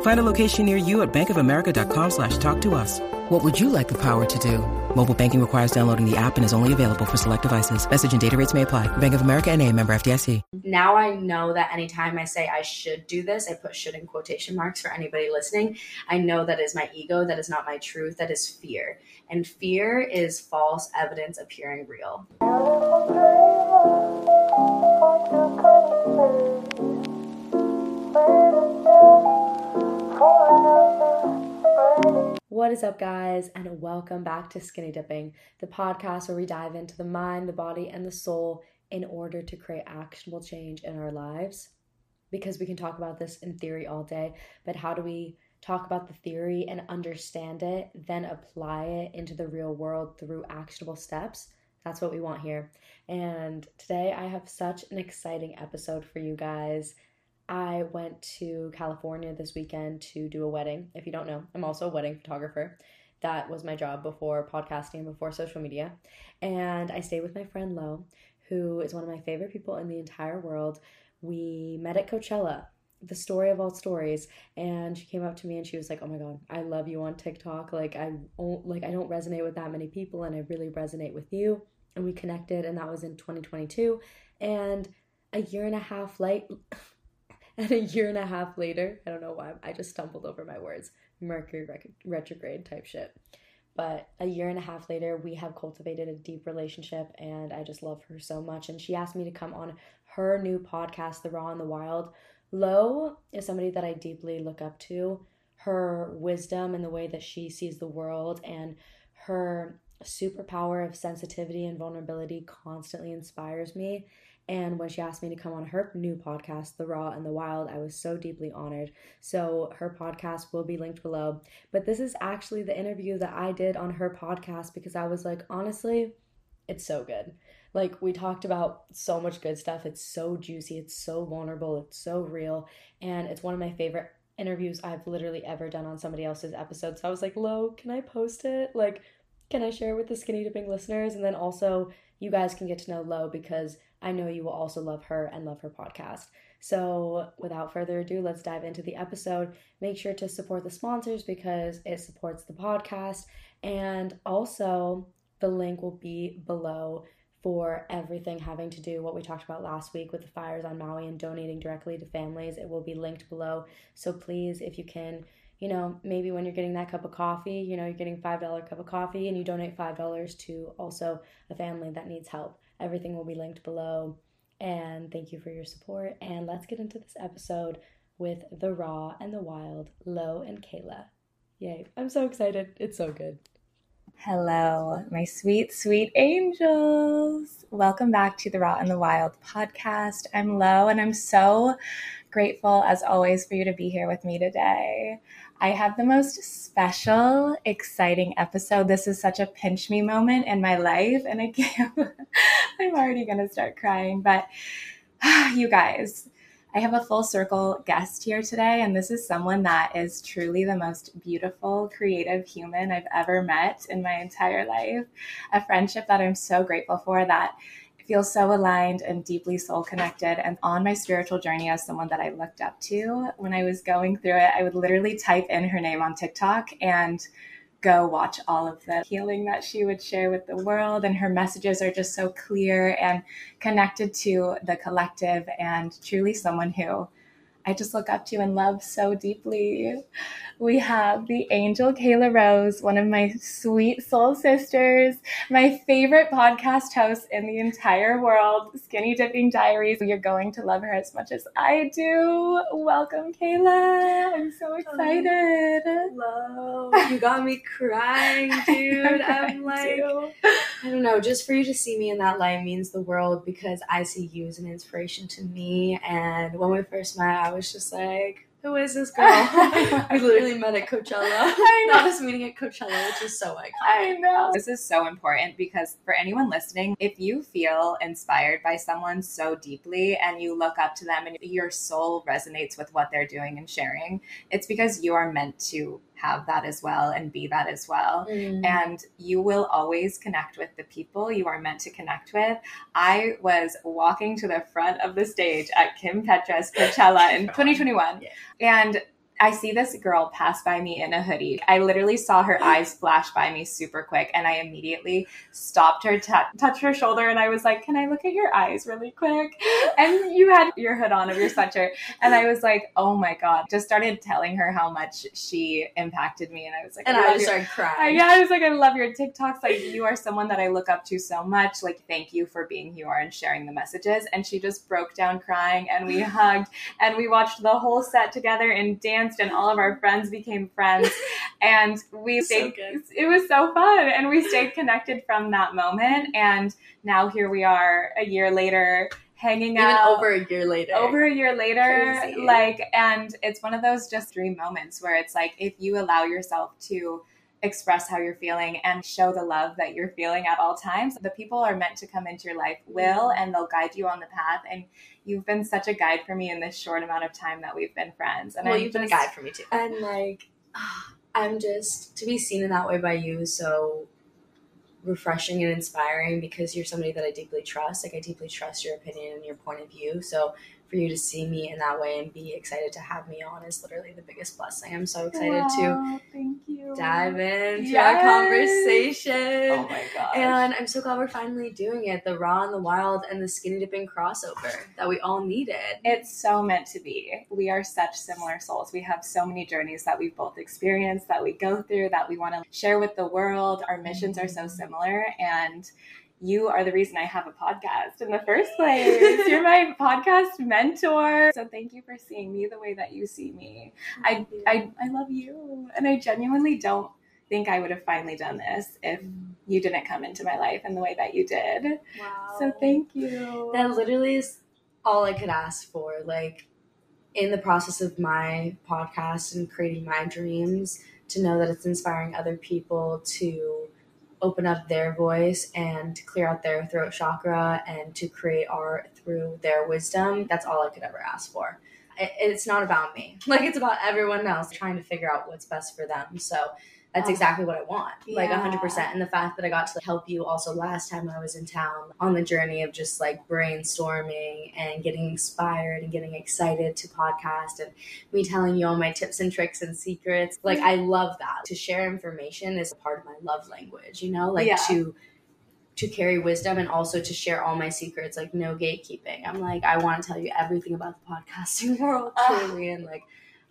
Find a location near you at bankofamerica.com slash talk to us. What would you like the power to do? Mobile banking requires downloading the app and is only available for select devices. Message and data rates may apply. Bank of America and a member FDIC. Now I know that anytime I say I should do this, I put should in quotation marks for anybody listening. I know that is my ego. That is not my truth. That is fear. And fear is false evidence appearing real. What is up, guys, and welcome back to Skinny Dipping, the podcast where we dive into the mind, the body, and the soul in order to create actionable change in our lives. Because we can talk about this in theory all day, but how do we talk about the theory and understand it, then apply it into the real world through actionable steps? That's what we want here. And today I have such an exciting episode for you guys. I went to California this weekend to do a wedding. If you don't know, I'm also a wedding photographer. That was my job before podcasting, before social media. And I stayed with my friend Lo, who is one of my favorite people in the entire world. We met at Coachella, the story of all stories, and she came up to me and she was like, "Oh my god, I love you on TikTok. Like I like I don't resonate with that many people and I really resonate with you." And we connected and that was in 2022. And a year and a half late and a year and a half later, I don't know why, I just stumbled over my words. Mercury retrograde type shit. But a year and a half later, we have cultivated a deep relationship, and I just love her so much. And she asked me to come on her new podcast, The Raw and the Wild. Lo is somebody that I deeply look up to. Her wisdom and the way that she sees the world and her superpower of sensitivity and vulnerability constantly inspires me. And when she asked me to come on her new podcast, The Raw and the Wild, I was so deeply honored. So her podcast will be linked below. But this is actually the interview that I did on her podcast because I was like, honestly, it's so good. Like, we talked about so much good stuff. It's so juicy, it's so vulnerable, it's so real. And it's one of my favorite interviews I've literally ever done on somebody else's episode. So I was like, Lo, can I post it? Like, can I share it with the skinny dipping listeners? And then also, you guys can get to know Lo because I know you will also love her and love her podcast. So, without further ado, let's dive into the episode. Make sure to support the sponsors because it supports the podcast. And also, the link will be below for everything having to do what we talked about last week with the fires on Maui and donating directly to families. It will be linked below. So, please, if you can, you know, maybe when you're getting that cup of coffee, you know, you're getting $5 cup of coffee and you donate $5 to also a family that needs help Everything will be linked below. And thank you for your support. And let's get into this episode with the raw and the wild, Lo and Kela. Yay. I'm so excited. It's so good. Hello, my sweet, sweet angels. Welcome back to the Raw and the Wild podcast. I'm Lo, and I'm so grateful, as always, for you to be here with me today. I have the most special, exciting episode. This is such a pinch me moment in my life, and I can't, I'm already going to start crying. But you guys, I have a full circle guest here today, and this is someone that is truly the most beautiful, creative human I've ever met in my entire life. A friendship that I'm so grateful for that feel so aligned and deeply soul connected. And on my spiritual journey as someone that I looked up to, when I was going through it, I would literally type in her name on TikTok and go watch all of the healing that she would share with the world. And her messages are just so clear and connected to the collective and truly someone who I just look up to you and love so deeply. We have the angel Kela Rose, one of my sweet soul sisters, my favorite podcast host in the entire world, Skinny Dipping Diaries. You're going to love her as much as I do. Welcome, Kela. I'm so excited. Hello. You got me crying, dude. I'm like, I don't know, just for you to see me in that light means the world because I see you as an inspiration to me. And when we first met, I was just like, who is this girl? we literally met at Coachella. I know. Not us meeting at Coachella, which is so iconic. I know. This is so important because for anyone listening, if you feel inspired by someone so deeply and you look up to them and your soul resonates with what they're doing and sharing, it's because you are meant to have that as well and be that as well. Mm. And you will always connect with the people you are meant to connect with. I was walking to the front of the stage at Kim Petras Coachella in 2021. Yeah. And I see this girl pass by me in a hoodie. I literally saw her eyes flash by me super quick, and I immediately stopped her, t- touched her shoulder, and I was like, "Can I look at your eyes really quick?" And you had your hood on of your sweatshirt, and I was like, "Oh my god!" Just started telling her how much she impacted me, and I was like, and I, I just started crying. I, yeah, I was like, "I love your TikToks. Like, you are someone that I look up to so much. Like, thank you for being who you are and sharing the messages." And she just broke down crying, and we hugged, and we watched the whole set together and danced danced and all of our friends became friends. And we stayed so it was so fun. And we stayed connected from that moment. And now here we are a year later hanging Even out. over a year later. Over a year later Crazy. like and it's one of those just dream moments where it's like if you allow yourself to express how you're feeling and show the love that you're feeling at all times. The people are meant to come into your life will mm-hmm. and they'll guide you on the path. And you've been such a guide for me in this short amount of time that we've been friends. And well, I'm you've just, been a guide for me too. And like, I'm just to be seen in that way by you so refreshing and inspiring because you're somebody that I deeply trust. Like I deeply trust your opinion and your point of view. So for you to see me in that way and be excited to have me on is literally the biggest blessing. I'm so excited wow, to thank you. dive into yes. our conversation. Oh my god. And I'm so glad we're finally doing it. The raw and the wild and the skinny dipping crossover that we all needed. It's so meant to be. We are such similar souls. We have so many journeys that we've both experienced, that we go through, that we want to share with the world. Our missions are so mm-hmm. similar and you are the reason I have a podcast in the first place. You're my podcast mentor. So thank you for seeing me the way that you see me. I, I, I love you. And I genuinely don't think I would have finally done this if mm. you didn't come into my life in the way that you did. Wow. So thank you. That literally is all I could ask for. Like in the process of my podcast and creating my dreams, to know that it's inspiring other people to open up their voice and to clear out their throat chakra and to create art through their wisdom. That's all I could ever ask for. It's not about me. Like it's about everyone else trying to figure out what's best for them. So that's oh. exactly what I want. Yeah. Like 100%. And the fact that I got to help you also last time I was in town on the journey of just like brainstorming and getting inspired and getting excited to podcast and me telling you all my tips and tricks and secrets. Like, I love that. To share information is a part of my love language, you know, like yeah. to to carry wisdom and also to share all my secrets, like no gatekeeping. I'm like, I want to tell you everything about the podcasting world, truly, and like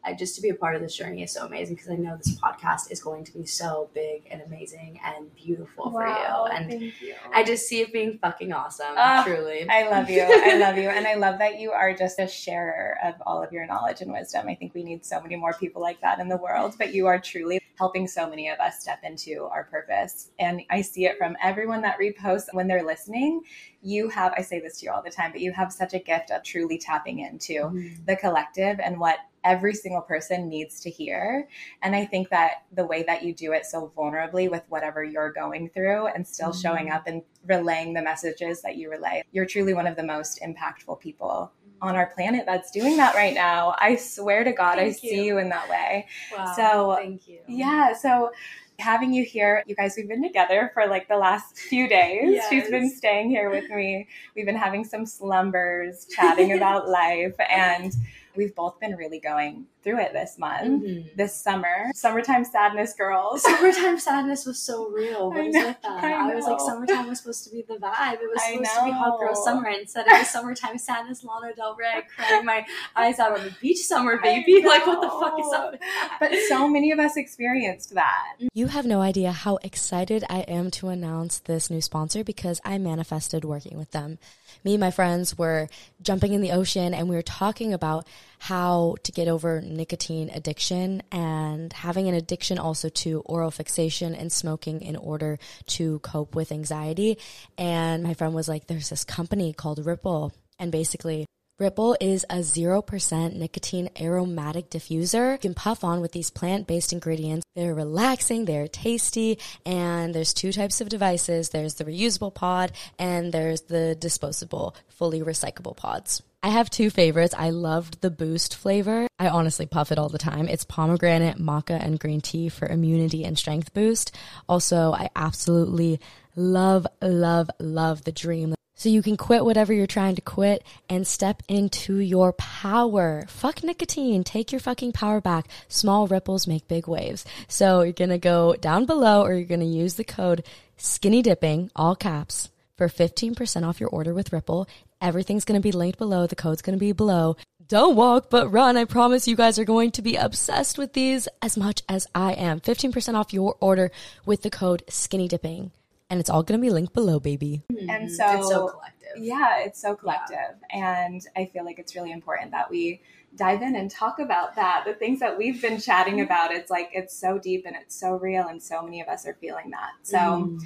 I, just to be a part of this journey is so amazing because I know this podcast is going to be so big and amazing and beautiful wow, for you. And you. I just see it being fucking awesome. Uh, truly. I love you. I love you. And I love that you are just a sharer of all of your knowledge and wisdom. I think we need so many more people like that in the world, but you are truly helping so many of us step into our purpose. And I see it from everyone that reposts when they're listening. You have, I say this to you all the time, but you have such a gift of truly tapping into mm-hmm. the collective and what every single person needs to hear. And I think that the way that you do it so vulnerably with whatever you're going through and still mm-hmm. showing up and relaying the messages that you relay, you're truly one of the most impactful people on our planet that's doing that right now. I swear to God, thank I you. see you in that way. Wow, so thank you. Yeah. So having you here. You guys, we've been together for like the last few days. Yes. She's been staying here with me. We've been having some slumbers, chatting about life, and we've both been really going through it this month, Mhm. this summer. Summertime sadness, girls. Summertime sadness was so real. What I is know, with that? I I, was like, summertime was supposed to be the vibe. It was supposed to be hot girl summer. And instead, it was summertime sadness, Lana Del Rey, crying my eyes out on the beach summer, baby. Like, what the fuck is up? But so many of us experienced that. You have no idea how excited I am to announce this new sponsor because I manifested working with them. Me and my friends were jumping in the ocean and we were talking about how to get over nicotine addiction and having an addiction also to oral fixation and smoking in order to cope with anxiety. And my friend was like, there's this company called Ripple. And basically, Ripple is a 0% nicotine aromatic diffuser. You can puff on with these plant based ingredients. They're relaxing, they're tasty, and there's two types of devices there's the reusable pod, and there's the disposable, fully recyclable pods. I have two favorites. I loved the boost flavor. I honestly puff it all the time. It's pomegranate, maca, and green tea for immunity and strength boost. Also, I absolutely love, love, love the dream. So you can quit whatever you're trying to quit and step into your power. Fuck nicotine. Take your fucking power back. Small ripples make big waves. So you're going to go down below or you're going to use the code skinny dipping, all caps, for 15% off your order with Ripple. Everything's going to be linked below. The code's going to be below. Don't walk, but run. I promise you guys are going to be obsessed with these as much as I am. 15% off your order with the code skinny dipping. And it's all going to be linked below, baby. And so, Mm-hmm. it's so collective. Yeah, it's so collective. And I feel like it's really important that we dive in and talk about that. The things that we've been chatting about, it's like it's so deep and it's so real, and so many of us are feeling that. So, Mhm.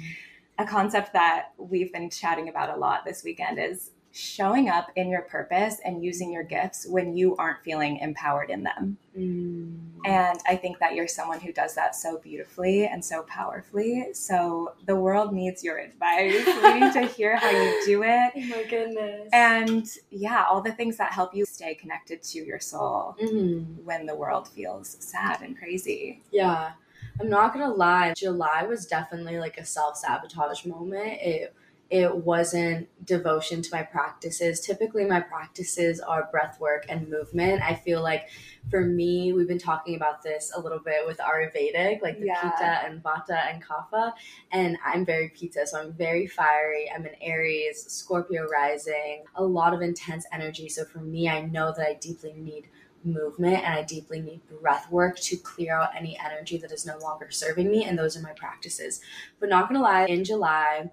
a concept that we've been chatting about a lot this weekend is showing up in your purpose and using your gifts when you aren't feeling empowered in them. Mm. And I think that you're someone who does that so beautifully and so powerfully. So the world needs your advice. we need to hear how you do it. Oh my goodness. And yeah, all the things that help you stay connected to your soul Mhm. when the world feels sad and crazy. Yeah. I'm not gonna lie, July was definitely like a self sabotage moment. It it wasn't devotion to my practices. Typically my practices are breath work and movement. I feel like for me, we've been talking about this a little bit with Ayurvedic, like the Yeah. Pitta and Vata and Kapha. And I'm very Pitta, so I'm very fiery. I'm an Aries, Scorpio rising, a lot of intense energy. So for me, I know that I deeply need movement and I deeply need breath work to clear out any energy that is no longer serving me. And those are my practices. But not gonna lie, in July,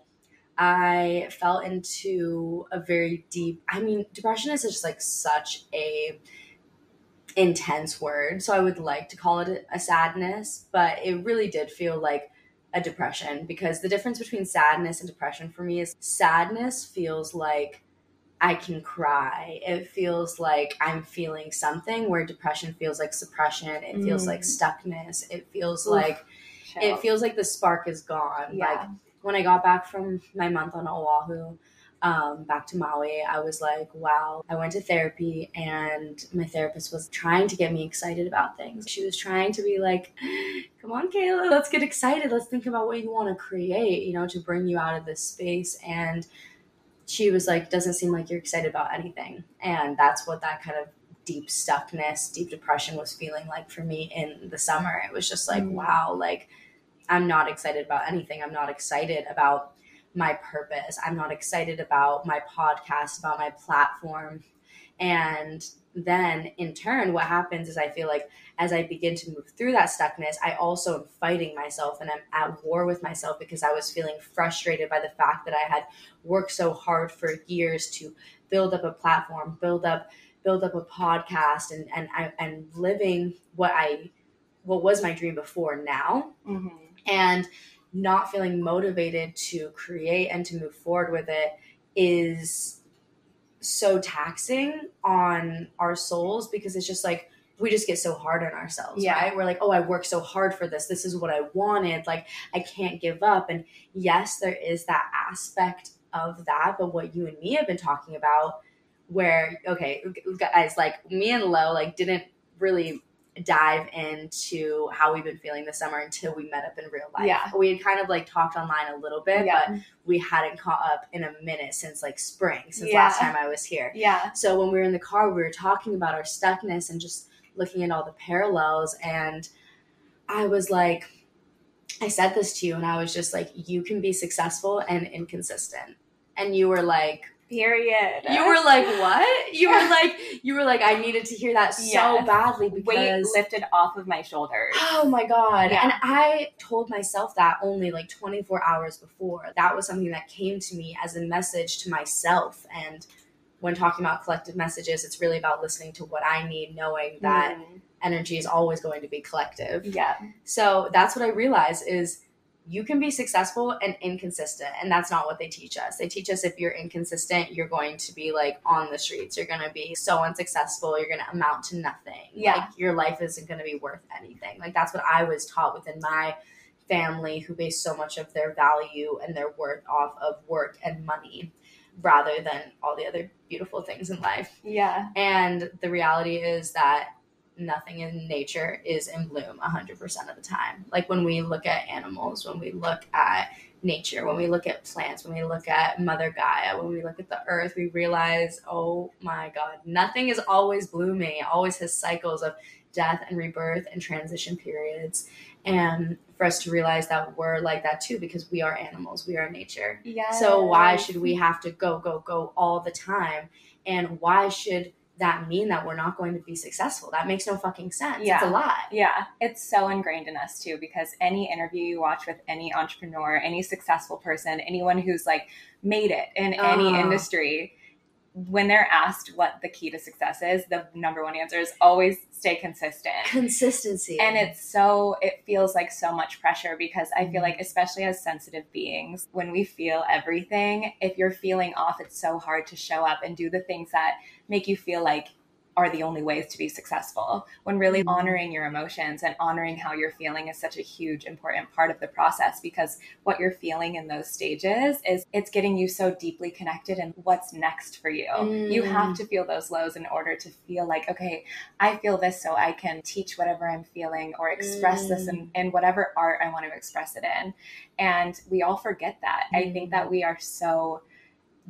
I fell into a very deep, I mean, depression is just like such a intense word. So I would like to call it a sadness, but it really did feel like a depression because the difference between sadness and depression for me is sadness feels like I can cry. It feels like I'm feeling something where depression feels like suppression. It feels Mm. like stuckness. It feels Oof. like it feels like the spark is gone. Yeah. Like when I got back from my month on Oahu, um, back to Maui, I was like, wow. I went to therapy and my therapist was trying to get me excited about things. She was trying to be like, come on, Kela, let's get excited. Let's think about what you want to create, you know, to bring you out of this space. And she was like, doesn't seem like you're excited about anything. And that's what that kind of deep stuckness, deep depression was feeling like for me in the summer. It was just like, Mm. wow, like I'm not excited about anything. I'm not excited about my purpose. I'm not excited about my podcast, about my platform. And then in turn, what happens is I feel like as I begin to move through that stuckness, I also am fighting myself and I'm at war with myself because I was feeling frustrated by the fact that I had worked so hard for years to build up a platform, build up build up a podcast and and I and living what I what was my dream before now Mhm. And not feeling motivated to create and to move forward with it is so taxing on our souls because it's just like we just get so hard on ourselves Yeah. right? We're like oh i worked so hard for this. This is what i wanted. Like i can't give up. And yes there is that aspect of that but what you and me have been talking about where okay guys like me and lo like didn't really dive into how we've been feeling this summer until we met up in real life. Yeah. We had kind of like talked online a little bit, Yeah. but we hadn't caught up in a minute since like spring, since Yeah. last time I was here. Yeah. So when we were in the car, we were talking about our stuckness and just looking at all the parallels. And I was like, I said this to you, and I was just like, you can be successful and inconsistent. And you were like, Period. you were like, what? You were like, you were like, I needed to hear that so Yes. badly weight lifted off of my shoulders. Oh my God. Yeah. And I told myself that only like 24 hours before. That was something that came to me as a message to myself. And when talking about collective messages, it's really about listening to what I need, knowing that Mm. energy is always going to be collective. Yeah. So that's what I realized is you can be successful and inconsistent and that's not what they teach us. They teach us if you're inconsistent, you're going to be like on the streets, you're going to be so unsuccessful, you're going to amount to nothing. Yeah. Like your life isn't going to be worth anything. Like that's what I was taught within my family who base so much of their value and their worth off of work and money rather than all the other beautiful things in life. Yeah. And the reality is that nothing in nature is in bloom 100% of the time. Like when we look at animals, when we look at nature, when we look at plants, when we look at Mother Gaia, when we look at the earth, we realize, oh my God, nothing is always blooming. It always has cycles of death and rebirth and transition periods. And for us to realize that we're like that too, because we are animals, we are nature. Yeah. So why should we have to go, go, go all the time? And why should that mean that we're not going to be successful? That makes no fucking sense. Yeah. It's a lie. Yeah, it's so ingrained in us too because any interview you watch with any entrepreneur, any successful person, anyone who's like made it in any Uh-huh. industry, when they're asked what the key to success is, the number one answer is always stay consistent. Consistency. And it's so, it feels like so much pressure because I Mm-hmm. feel like, especially as sensitive beings, when we feel everything, if you're feeling off, it's so hard to show up and do the things that make you feel like are the only ways to be successful. When really Mhm. honoring your emotions and honoring how you're feeling is such a huge, important part of the process because what you're feeling in those stages is it's getting you so deeply connected and what's next for you. You Mm. have to feel those lows in order to feel like, okay, I feel this so I can teach whatever I'm feeling or express this Mm. in, in whatever art I want to express it in. And we all forget that. I Mm. think that we are so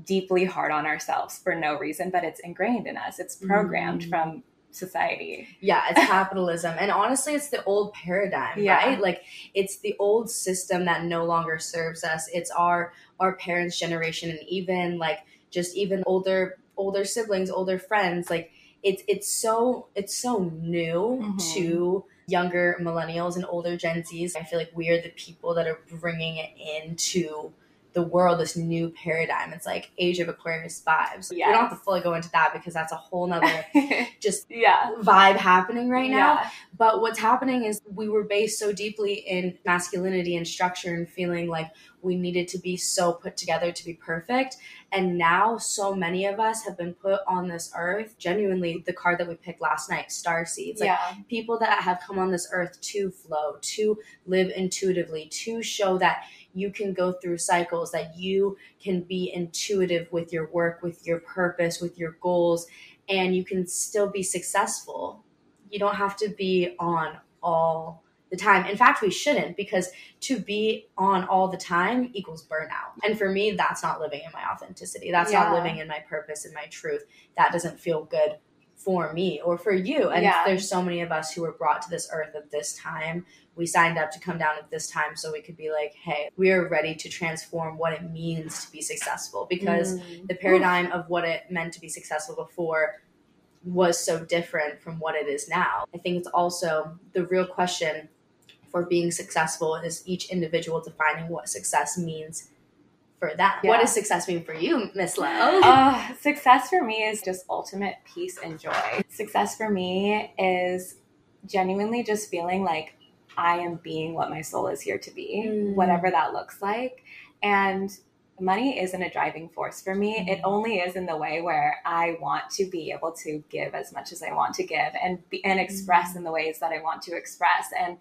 deeply hard on ourselves for no reason, but it's ingrained in us. It's programmed Mm. from society. yeah, it's capitalism. and honestly, it's the old paradigm, Yeah. right? Like it's the old system that no longer serves us. It's our our parents' generation and even like just even older older siblings, older friends, like it's it's so it's so new Mhm. to younger millennials and older Gen Zs. I feel like we are the people that are bringing it into the world, this new paradigm. It's like Age of Aquarius vibes. We don't have to fully go into that because that's a whole nother just yeah. vibe happening right now. Yeah. But what's happening is we were based so deeply in masculinity and structure and feeling like we needed to be so put together to be perfect. And now so many of us have been put on this earth. Genuinely, the card that we picked last night, Star Seeds. Like yeah. people that have come on this earth to flow, to live intuitively, to show that you can go through cycles, that you can be intuitive with your work, with your purpose, with your goals, and you can still be successful. You don't have to be on all the time. In fact, we shouldn't because to be on all the time equals burnout. And for me, that's not living in my authenticity. That's Yeah. not living in my purpose and my truth. That doesn't feel good for me or for you. And Yeah. there's so many of us who were brought to this earth at this time. We signed up to come down at this time so we could be like, hey, we are ready to transform what it means to be successful because Mm. the paradigm of what it meant to be successful before was so different from what it is now. I think it's also the real question for being successful is each individual defining what success means for that. Yeah. What does success mean for you, Miss Lo? Uh, success for me is just ultimate peace and joy. Success for me is genuinely just feeling like I am being what my soul is here to be, Mm. whatever that looks like. And money isn't a driving force for me. It only is in the way where I want to be able to give as much as I want to give and be, and express in the ways that I want to express and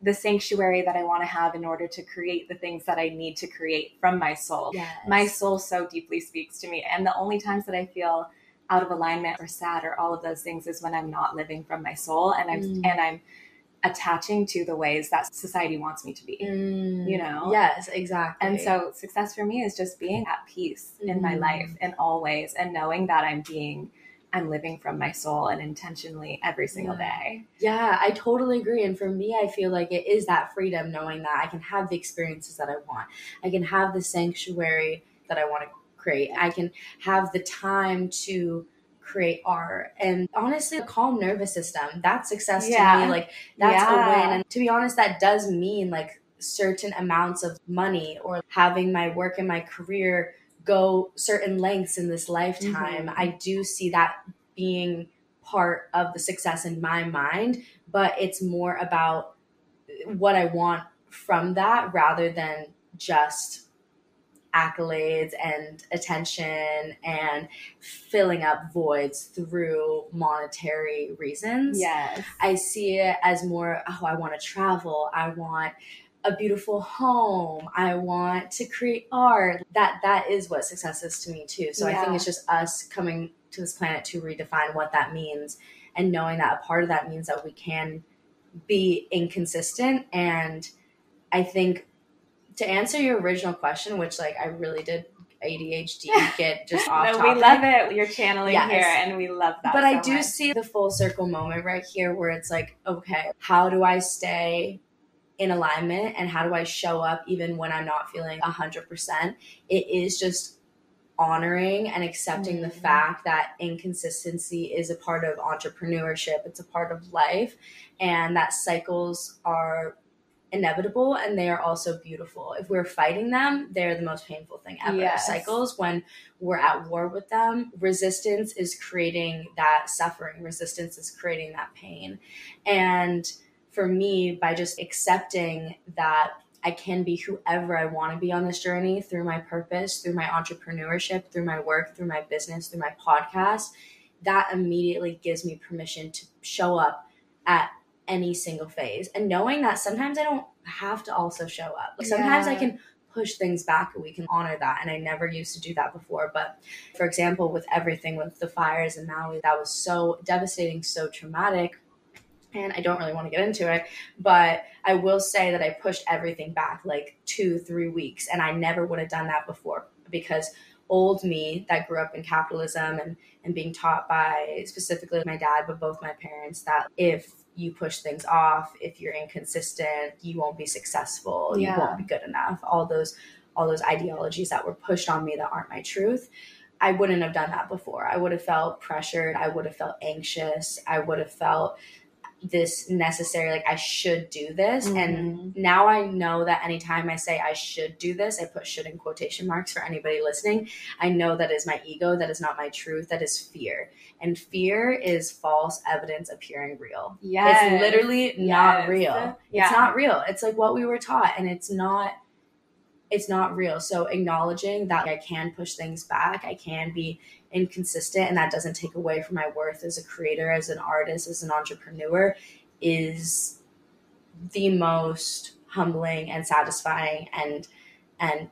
the sanctuary that I want to have in order to create the things that I need to create from my soul Yes. my soul so deeply speaks to me and the only times that i feel out of alignment or sad or all of those things is when I'm not living from my soul and I'm Mm. and I'm attaching to the ways that society wants me to be. Mm, You know? Yes, exactly. And so success for me is just being at peace in my Mhm. life in all ways and knowing that I'm being I'm living from my soul and intentionally every single Yeah. day. Yeah, I totally agree. And for me, I feel like it is that freedom knowing that I can have the experiences that I want. I can have the sanctuary that I want to create. I can have the time to create art. And honestly, a calm nervous system, that's success to me. Like, that's a win. And to be honest, that does mean like certain amounts of money or having my work and my career go certain lengths in this lifetime. Mhm. I do see that being part of the success in my mind, but it's more about what I want from that rather than just accolades and attention and filling up voids through monetary reasons. Yes. I see it as more, oh, I want to travel. I want a beautiful home. I want to create art. That that is what success is to me too. So I think it's just us coming to this planet to redefine what that means and knowing that a part of that means that we can be inconsistent and I think to answer your original question, which like I really did ADHD get just off no, topic. we love it. You're channeling Yes. here and we love that. But I do much. see the full circle moment right here where it's like, okay, how do I stay in alignment and how do I show up even when I'm not feeling 100%? It is just honoring and accepting the Mhm. fact that inconsistency is a part of entrepreneurship, it's a part of life, and that cycles are inevitable and they are also beautiful. If we're fighting them, they're the most painful thing ever. Yes. Cycles, when we're at war with them, resistance is creating that suffering, resistance is creating that pain. And for me, by just accepting that I can be whoever I want to be on this journey through my purpose, through my entrepreneurship, through my work, through my business, through my podcast, that immediately gives me permission to show up at any single phase. And knowing that sometimes I don't have to also show up. Like sometimes I can push things back and we can honor that. And I never used to do that before. But for example, with everything with the fires in Maui, that was so devastating, so traumatic. And I don't really want to get into it, but I will say that I pushed everything back like two, three weeks. And I never would have done that before because old me that grew up in capitalism and, and being taught by specifically my dad, but both my parents, that if you push things off, if you're inconsistent, you won't be successful, Yeah. you won't be good enough. All those all those ideologies that were pushed on me that aren't my truth. I wouldn't have done that before. I would have felt pressured. I would have felt anxious. I would have felt this necessary, like I should do this. And Mhm. now I know that anytime I say I should do this, I put should in quotation marks for anybody listening. I know that is my ego, that is not my truth, that is fear. And fear is false evidence appearing real. yeah It's literally not real. Yeah. It's not real. It's like what we were taught and it's not it's not real. So acknowledging that I can push things back, I can be inconsistent and that doesn't take away from my worth as a creator, as an artist, as an entrepreneur is the most humbling and satisfying and and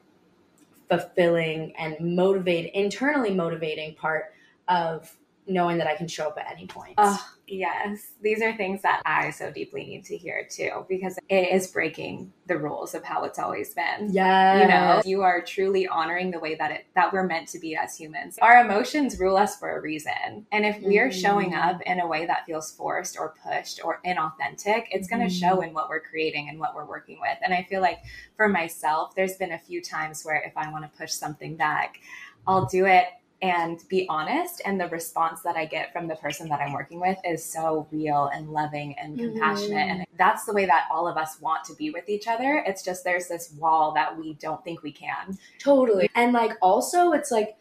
fulfilling and motivate internally motivating part of knowing that I can show up at any point. Oh, yes. These are things that I so deeply need to hear too, because it is breaking the rules of how it's always been. yeah. You know, you are truly honoring the way that it that we're meant to be as humans. Our emotions rule us for a reason. And if we're showing Mm. up in a way that feels forced or pushed or inauthentic, it's going to Mhm. show in what we're creating and what we're working with. And I feel like for myself, there's been a few times where if I want to push something back, I'll do it and be honest and the response that i get from the person that i'm working with is so real and loving and compassionate Mhm. and that's the way that all of us want to be with each other it's just there's this wall that we don't think we can Totally. And like also it's like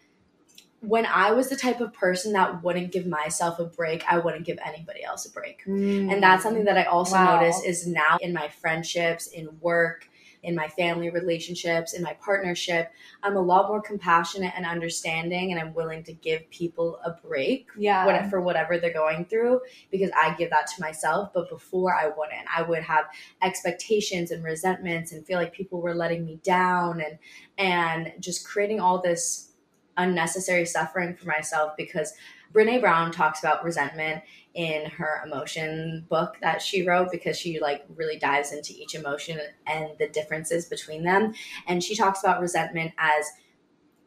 when I was the type of person that wouldn't give myself a break, I wouldn't give anybody else a break. And that's something that I also Wow. notice is now in my friendships, in work, in my family relationships, in my partnership, I'm a lot more compassionate and understanding and I'm willing to give people a break yeah what, for whatever they're going through because I give that to myself. But before I wouldn't. I would have expectations and resentments and feel like people were letting me down and and just creating all this unnecessary suffering for myself because Brene Brown talks about resentment in her emotion book that she wrote because she like really dives into each emotion and the differences between them. And she talks about resentment as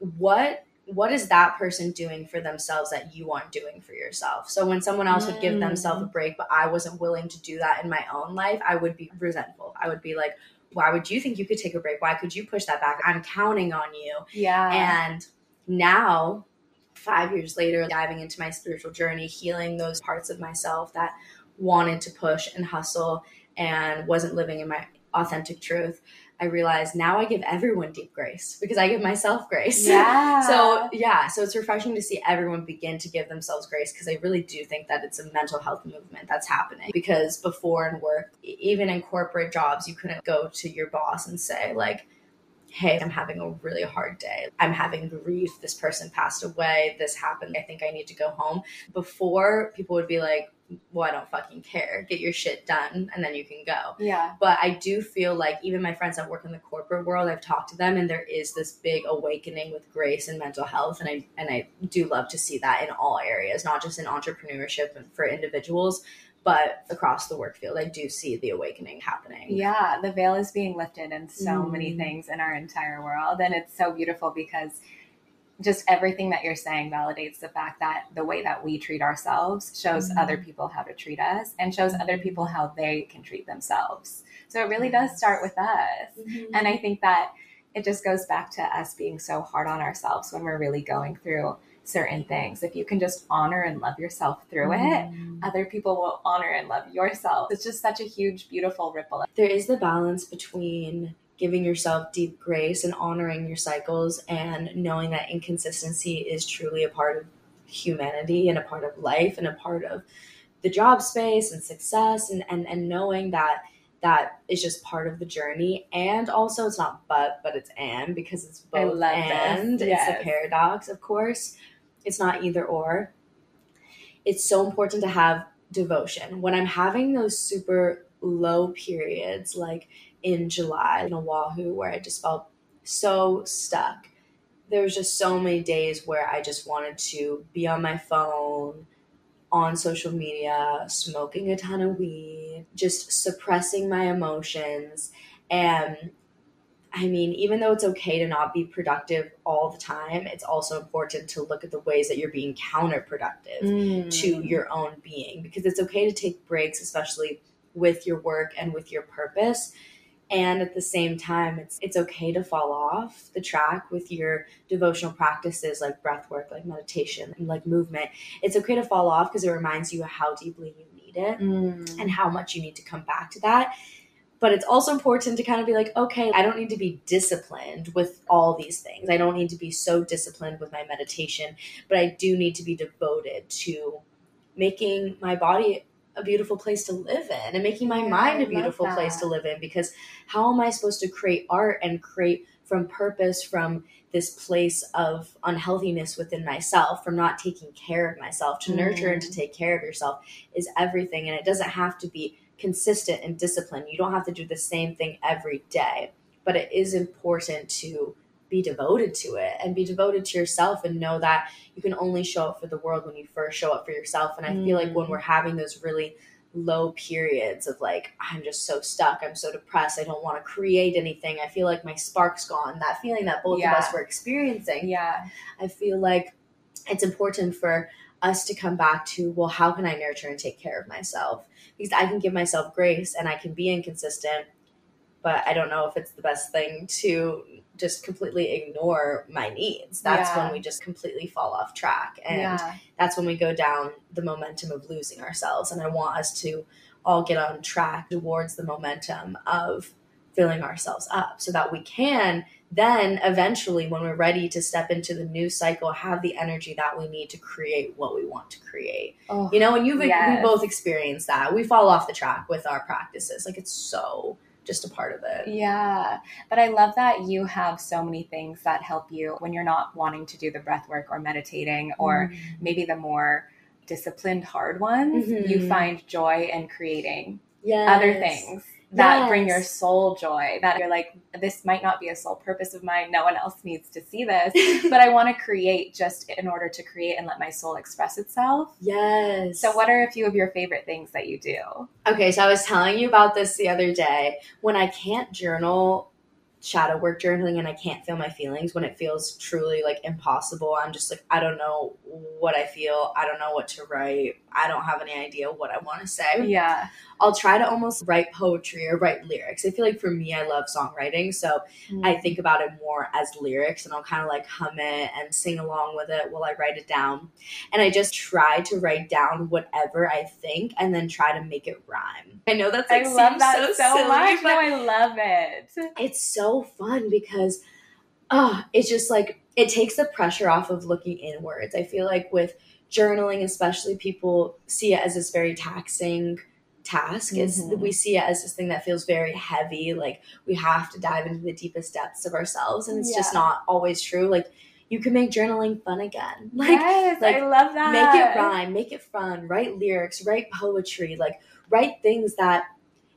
what what is that person doing for themselves that you aren't doing for yourself? So when someone else would give themselves a Mm. break, but I wasn't willing to do that in my own life, I would be resentful. I would be like, why would you think you could take a break? Why could you push that back? I'm counting on you. Yeah. And now, five years later, diving into my spiritual journey, healing those parts of myself that wanted to push and hustle and wasn't living in my authentic truth, I realized now I give everyone deep grace because I give myself grace. yeah. So yeah, so it's refreshing to see everyone begin to give themselves grace because I really do think that it's a mental health movement that's happening. Because before in work, even in corporate jobs, you couldn't go to your boss and say like, "Hey, I'm having a really hard day. I'm having grief. This person passed away. This happened. I think I need to go home." Before, people would be like, "Well, I don't fucking care. Get your shit done, and then you can go." yeah. but I do feel like even my friends that work in the corporate world, I've talked to them, and there is this big awakening with grace and mental health, and I and I do love to see that in all areas, not just in entrepreneurship and for individuals, but across the work field. I do see the awakening happening. Yeah, the veil is being lifted in so many Mm. things in our entire world. And it's so beautiful because just everything that you're saying validates the fact that the way that we treat ourselves shows Mhm. other people how to treat us and shows other people how they can treat themselves. So it really does start with us. Mm-hmm. And I think that it just goes back to us being so hard on ourselves when we're really going through certain things. If you can just honor and love yourself through it, Mhm. other people will honor and love yourself. It's just such a huge, beautiful ripple. there is the balance between giving yourself deep grace and honoring your cycles and knowing that inconsistency is truly a part of humanity and a part of life and a part of the job space and success and and, and knowing that that is just part of the journey and also it's not but but it's and because it's both and it's a paradox of course it's not either or it's so important to have devotion when i'm having those super low periods like in July in Oahu where I just felt so stuck. There was just so many days where I just wanted to be on my phone, on social media, smoking a ton of weed, just suppressing my emotions. And I mean, even though it's okay to not be productive all the time, it's also important to look at the ways that you're being counterproductive Mm. to your own being because it's okay to take breaks especially with your work and with your purpose and at the same time it's it's okay to fall off the track with your devotional practices like breath work like meditation and like movement it's okay to fall off because it reminds you how deeply you need it Mm. and how much you need to come back to that but it's also important to kind of be like okay i don't need to be disciplined with all these things. I don't need to be so disciplined with my meditation but i do need to be devoted to making my body a beautiful place to live in and making my Yeah, mind a beautiful place to live in because how am i supposed to create art and create from purpose from this place of unhealthiness within myself from not taking care of myself to nurture and to Mm. take care of yourself is everything. And it doesn't have to be consistent and disciplined you don't have to do the same thing every day but it is important to be devoted to it and be devoted to yourself and know that you can only show up for the world when you first show up for yourself and i feel like when Mm. we're having those really low periods of like i'm just so stuck i'm so depressed i don't want to create anything i feel like my spark's gone that feeling that both Yeah. of us were experiencing Yeah. I feel like it's important for us to come back to, well, how can I nurture and take care of myself? Because I can give myself grace and I can be inconsistent, but I don't know if it's the best thing to just completely ignore my needs. That's Yeah. when we just completely fall off track. And yeah. that's when we go down the momentum of losing ourselves. And I want us to all get on track towards the momentum of filling ourselves up so that we can then eventually, when we're ready to step into the new cycle, have the energy that we need to create what we want to create. Oh, You know, and you've Yes. we both experienced that. We fall off the track with our practices. Like it's so just a part of it. Yeah, but I love that you have so many things that help you when you're not wanting to do the breath work or meditating or maybe the more disciplined hard ones. You Mhm. find joy in creating yes. other things. That Yes. bring your soul joy. That you're like, this might not be a sole purpose of mine. No one else needs to see this, but I want to create just in order to create and let my soul express itself. yes. So, what are a few of your favorite things that you do? Okay, so I was telling you about this the other day. When I can't journal shadow work journaling and I can't feel my feelings, when it feels truly like impossible, I'm just like, I don't know what I feel. I don't know what to write. I don't have any idea what I want to say. Yeah. I'll try to almost write poetry or write lyrics. I feel like for me, I love songwriting. So mm. I think about it more as lyrics and I'll kind of like hum it and sing along with it while I write it down. And I just try to write down whatever I think and then try to make it rhyme. I know that's like, I love seems that so, so, silly, much. No, I love it. it's so fun because ah, oh, it's just like it takes the pressure off of looking inwards. I feel like with journaling, especially people see it as this very taxing task. It's Mhm. we see it as this thing that feels very heavy, like we have to dive into the deepest depths of ourselves. And it's just not always true. Like you can make journaling fun again. Like yes, like, I love that. make it rhyme, make it fun, write lyrics, write poetry, like write things that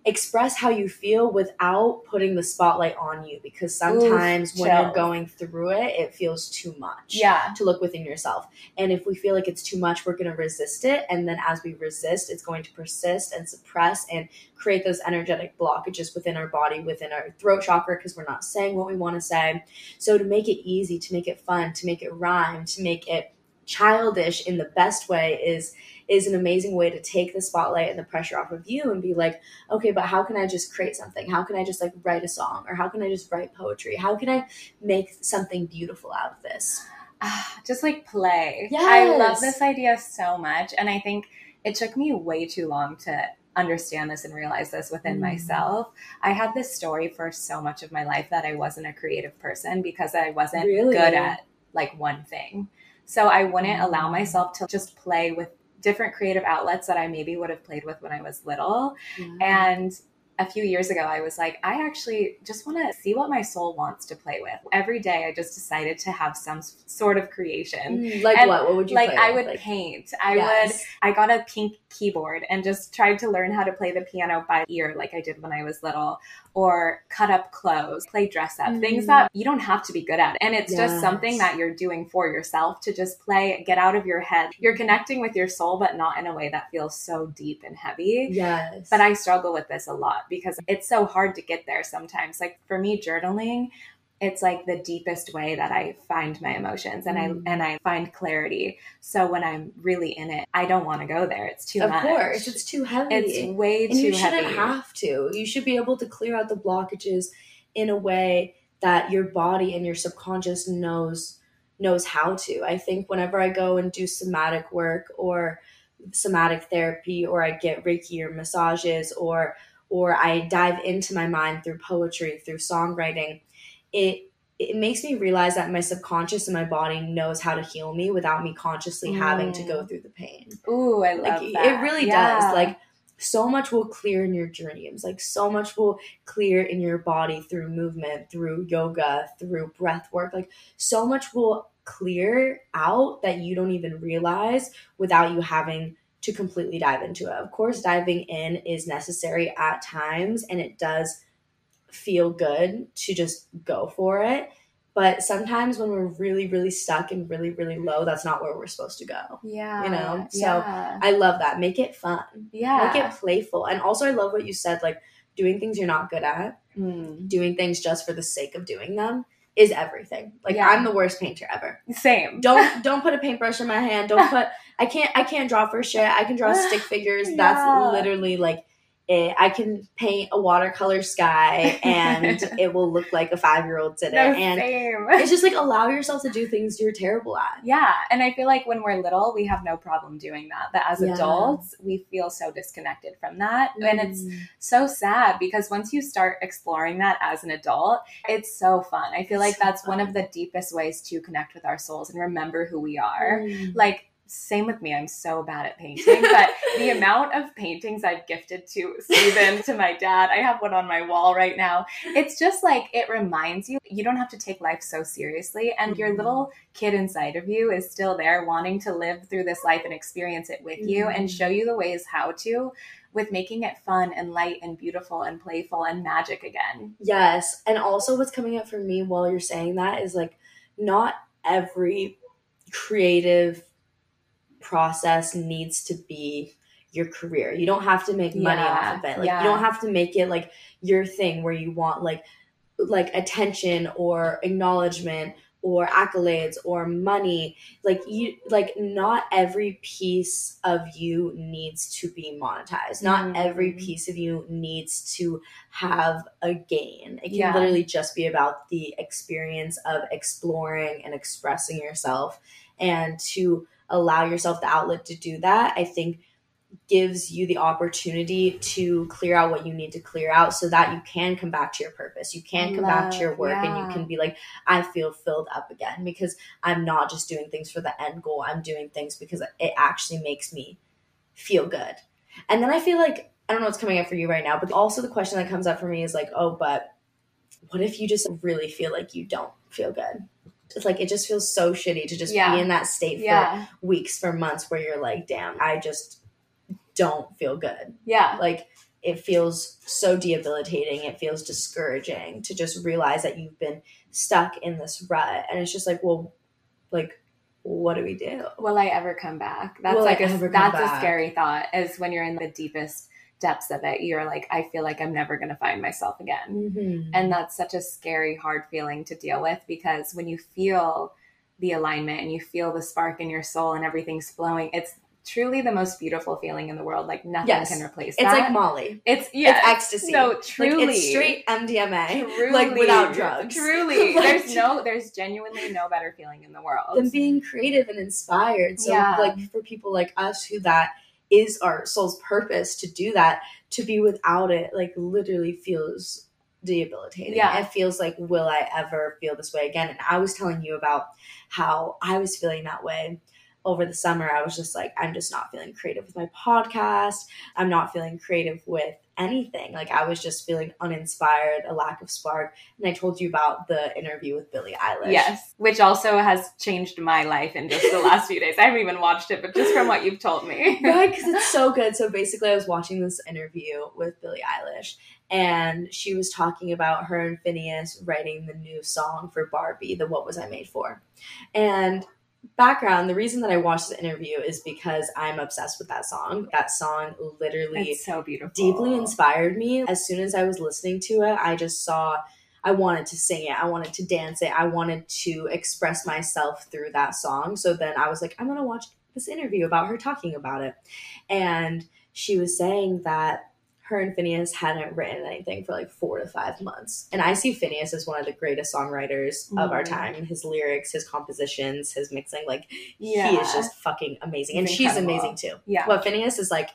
express how you feel without putting the spotlight on you because sometimes when you're going through it it feels too much Yeah. to look within yourself. And if we feel like it's too much we're going to resist it. And then as we resist it's going to persist and suppress and create those energetic blockages within our body within our throat chakra because we're not saying what we want to say. So to make it easy to make it fun to make it rhyme to make it childish in the best way is is an amazing way to take the spotlight and the pressure off of you and be like okay but how can i just create something how can i just like write a song or how can i just write poetry how can i make something beautiful out of this Ah, just like play. I love this idea so much. And I think it took me way too long to understand this and realize this within Mm. myself. I had this story for so much of my life that I wasn't a creative person because I wasn't Really? good at like one thing. So I wouldn't allow Mm. myself to just play with different creative outlets that I maybe would have played with when I was little. And a few years ago, I was like, I actually just want to see what my soul wants to play with. Every day, I just decided to have some sort of creation. Mm, like And, what what would you Like, I would Like, paint. I would. I got a pink keyboard and just tried to learn how to play the piano by ear, like I did when I was little, or cut up clothes, play dress up, things Mhm. that you don't have to be good at. And it's just something that you're doing for yourself to just play, get out of your head. You're connecting with your soul, but not in a way that feels so deep and heavy. yes But I struggle with this a lot because it's so hard to get there sometimes. Like for me, journaling, it's like the deepest way that I find my emotions and Mm. I and I find clarity. So when I'm really in it, I don't want to go there. It's too of much. course it's too heavy It's way and too you shouldn't heavy. have to you should be able to clear out the blockages in a way that your body and your subconscious knows knows how to i think whenever i go and do somatic work or somatic therapy or i get reiki or massages or or i dive into my mind through poetry through songwriting it it makes me realize that my subconscious and my body knows how to heal me without me consciously having to go Mm. through the pain Ooh, I love like that. it really Yeah. does like so much will clear in your dreams like so much will clear in your body through movement through yoga through breath work like so much will clear out that you don't even realize without you having to completely dive into it of course diving in is necessary at times and it does feel good to just go for it but sometimes when we're really really stuck and really really low that's not where we're supposed to go yeah, you know, so yeah, I love that. Make it fun. yeah. Make it playful. And also I love what you said, like doing things you're not good at, Mm. doing things just for the sake of doing them is everything. Like Yeah. I'm the worst painter ever. Same. Don't don't put a paintbrush in my hand. Don't put I can't I can't draw for shit. I can draw stick figures. Yeah. That's literally like it. I can paint a watercolor sky and it will look like a five year old did it. No, and same. it's just like allow yourself to do things you're terrible at. Yeah, and I feel like when we're little, we have no problem doing that. But as Yeah. adults, we feel so disconnected from that. And it's Mm. so sad because once you start exploring that as an adult, it's so fun. I feel like So that's one of the deepest ways to connect with our souls and remember who we are. Mm. Like, same with me. I'm so bad at painting, but the amount of paintings I've gifted to Stephen, to my dad, I have one on my wall right now. It's just like it reminds you you don't have to take life so seriously, and mm-hmm. your little kid inside of you is still there, wanting to live through this life and experience it with mm-hmm. you and show you the ways how to with making it fun and light and beautiful and playful and magic again. Yes. And also, what's coming up for me while you're saying that is like, not every creative process needs to be your career. You don't have to make money yeah, off of it. Like yeah. you don't have to make it like your thing where you want like like attention or acknowledgement or accolades or money like you like not every piece of you needs to be monetized not mm-hmm. every piece of you needs to have a gain it can yeah. literally just be about the experience of exploring and expressing yourself and to allow yourself the outlet to do that i think gives you the opportunity to clear out what you need to clear out so that you can come back to your purpose. You can come Love, back to your work yeah. and you can be like, I feel filled up again because I'm not just doing things for the end goal. I'm doing things because it actually makes me feel good. And then I feel like, I don't know what's coming up for you right now, but also the question that comes up for me is like, oh, but what if you just really feel like you don't feel good? It's like it just feels so shitty to just yeah. be in that state for yeah. weeks, for months where you're like, damn, I just don't feel good. Yeah. Like it feels so debilitating. It feels discouraging to just realize that you've been stuck in this rut. And it's just like, well, like, what do we do? Will I ever come back? That's Will like a, that's back? a scary thought. Is when you're in the deepest depths of it, you're like, I feel like I'm never going to find myself again, mm-hmm. and that's such a scary, hard feeling to deal with because when you feel the alignment and you feel the spark in your soul and everything's flowing, it's truly the most beautiful feeling in the world. Like nothing yes. can replace that. It's like Molly. It's yeah, it's ecstasy. No, truly, like, it's straight MDMA, truly, like without drugs. Truly, like, there's no, there's genuinely no better feeling in the world than being creative and inspired. So, yeah. like for people like us, who that is our soul's purpose to do that, to be without it, like literally feels debilitating. Yeah. It feels like, will I ever feel this way again? And I was telling you about how I was feeling that way over the summer, I was just like, I'm just not feeling creative with my podcast. I'm not feeling creative with anything. Like, I was just feeling uninspired, a lack of spark. And I told you about the interview with Billie Eilish. Yes, which also has changed my life in just the last few days. I haven't even watched it, but just from what you've told me. right, because it's so good. So basically, I was watching this interview with Billie Eilish, and she was talking about her and Finneas writing the new song for Barbie, the What Was I Made For? And background the reason that i watched the interview is because i'm obsessed with that song. That song literally it's so beautiful. deeply inspired me. As soon as i was listening to it i just saw i wanted to sing it. I wanted to dance it. I wanted to express myself through that song. So then i was like i'm gonna watch this interview about her talking about it. And she was saying that her and Finneas hadn't written anything for like four to five months. And I see Finneas as one of the greatest songwriters mm-hmm. of our mm-hmm. time. His lyrics, his compositions, his mixing, like yeah. he is just fucking amazing. and she's amazing too. Yeah. But Finneas is like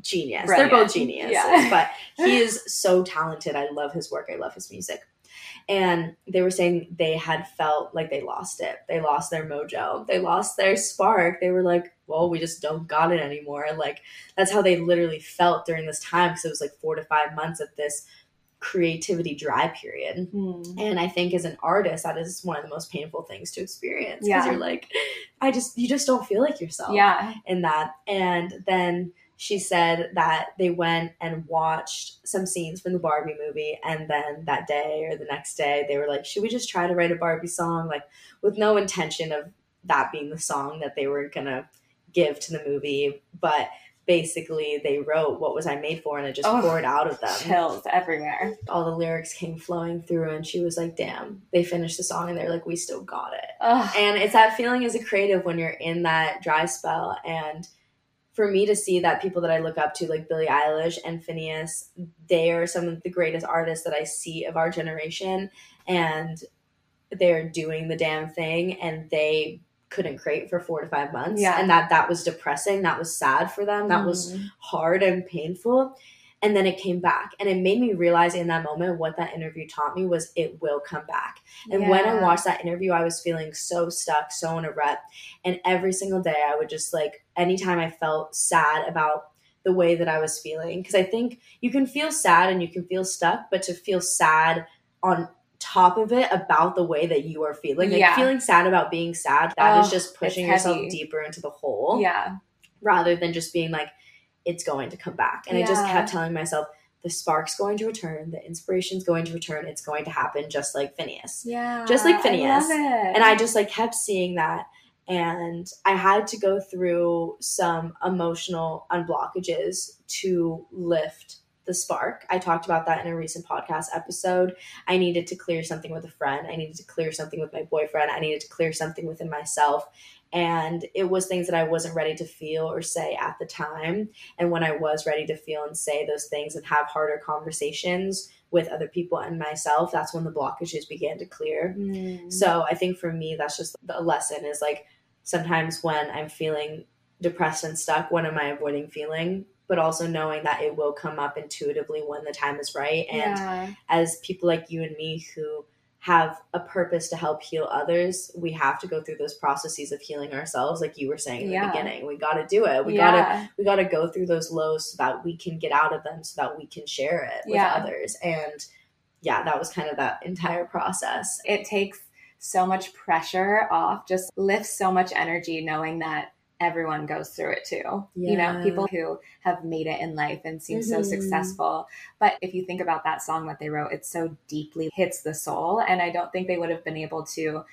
genius. Brilliant. They're both geniuses. Yeah. but he is so talented. I love his work. I love his music and they were saying they had felt like they lost it. They lost their mojo. They lost their spark. They were like, well, we just don't got it anymore. Like that's how they literally felt during this time because it was like four to five months of this creativity dry period. Mm. And I think as an artist, that is one of the most painful things to experience. Because yeah. you're like, I just you just don't feel like yourself. Yeah. In that. And then she said that they went and watched some scenes from the Barbie movie, and then that day or the next day, they were like, "Should we just try to write a Barbie song?" Like with no intention of that being the song that they were gonna give to the movie, but basically they wrote what was I made for and it just oh, poured out of them. Chills everywhere. All the lyrics came flowing through and she was like, damn, they finished the song and they're like, we still got it. Ugh. And it's that feeling as a creative when you're in that dry spell and for me to see that people that I look up to, like Billie Eilish and Finneas, they are some of the greatest artists that I see of our generation, and they're doing the damn thing, and they couldn't create for four to five months, yeah, and that that was depressing. That was sad for them. That mm. was hard and painful. and then it came back and it made me realize in that moment what that interview taught me was it will come back and when i watched that interview i was feeling so stuck so in a rut and every single day i would just like anytime i felt sad about the way that i was feeling because i think you can feel sad and you can feel stuck but to feel sad on top of it about the way that you are feeling like Yeah. feeling sad about being sad that is Oh, just pushing yourself deeper into the hole Yeah. rather than just being like it's going to come back and i just kept telling myself the spark's going to return the inspiration's going to return it's going to happen just like finneas Yeah. Just like I Finneas. it. and i just like kept seeing that and i had to go through some emotional unblockages to lift the spark. I talked about that in a recent podcast episode. I needed to clear something with a friend. I needed to clear something with my boyfriend. I needed to clear something within myself. And it was things that i wasn't ready to feel or say at the time. And when i was ready to feel and say those things and have harder conversations with other people and myself that's when the blockages began to clear. Mm. so I think for me, that's just a lesson is like sometimes when I'm feeling depressed and stuck, what am I avoiding feeling? But also knowing that it will come up intuitively when the time is right. And yeah. as people like you and me who have a purpose to help heal others, we have to go through those processes of healing ourselves, like you were saying in Yeah. the beginning. We got to do it. We got to we got to go through those lows so that we can get out of them so that we can share it with Yeah. others and yeah that was kind of that entire process it takes so much pressure off, just lifts so much energy knowing that everyone goes through it too. You know, people who have made it in life and seem so Mhm. successful. But if you think about that song that they wrote, it so deeply hits the soul. And I don't think they would have been able to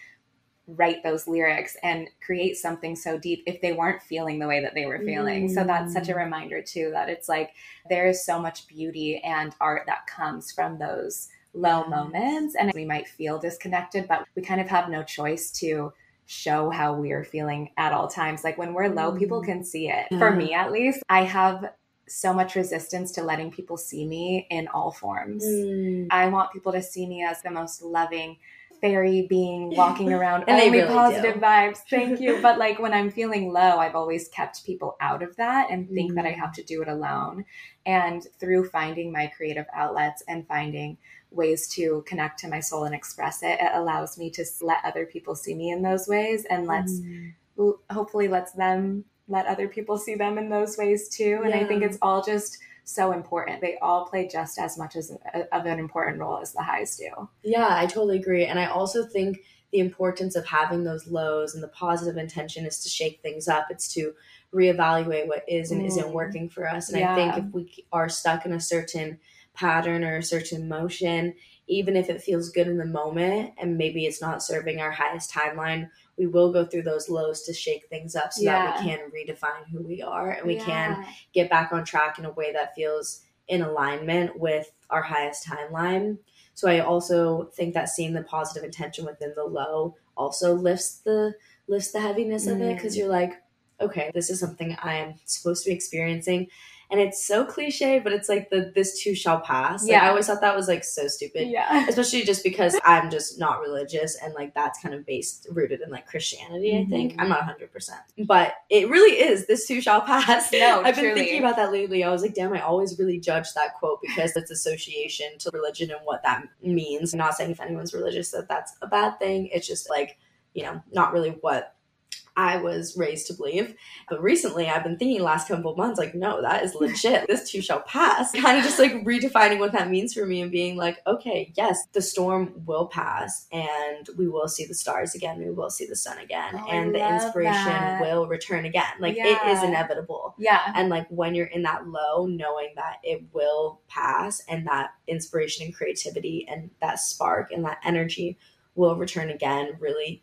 write those lyrics and create something so deep if they weren't feeling the way that they were feeling. So that's such a Mm. reminder too that it's like there is so much beauty and art that comes from those low Yes. moments and we might feel disconnected but we kind of have no choice to show how we are feeling at all times like when we're low people Mm. can see it for me at least i have so much resistance to letting people see me in all forms Mm. i want people to see me as the most loving fairy being walking around only really positive do. vibes thank you but like when i'm feeling low i've always kept people out of that and think that i Mm. have to do it alone and through finding my creative outlets and finding ways to connect to my soul and express it, it allows me to let other people see me in those ways and lets Mm. hopefully lets them let other people see them in those ways too. And I think it's all just so important. They all play just as much as a, of an important role as the highs do. Yeah, I totally agree. And I also think the importance of having those lows and the positive intention is to shake things up. It's to reevaluate what is and isn't Mm. working for us. And I think if we are stuck in a certain pattern or a certain motion, even if it feels good in the moment and maybe it's not serving our highest timeline, we will go through those lows to shake things up so that we can redefine who we are and we can get back on track in a way that feels in alignment with our highest timeline. So I also think that seeing the positive intention within the low also lifts the lifts the heaviness of it Mm. because you're like, okay, this is something I am supposed to be experiencing. And it's so cliche, but it's like the this too shall pass. Like, Yeah. I always thought that was like so stupid. Yeah. Especially just because I'm just not religious and like that's kind of based rooted in like Christianity, I think. Mhm. I'm not 100%. But it really is this too shall pass. No, I've been truly. thinking about that lately. I was like, damn, I always really judge that quote because it's association to religion and what that means. I'm not saying if anyone's religious that that's a bad thing. It's just like, you know, not really what I was raised to believe. But recently I've been thinking last couple of months, like, no, that is legit. this too shall pass. Kind of just like redefining what that means for me and being like, okay, yes, the storm will pass and we will see the stars again. We will see the sun again. Oh, and the inspiration that. will return again. Like it is inevitable Yeah. and like when you're in that low knowing that it will pass and that inspiration and creativity and that spark and that energy will return again really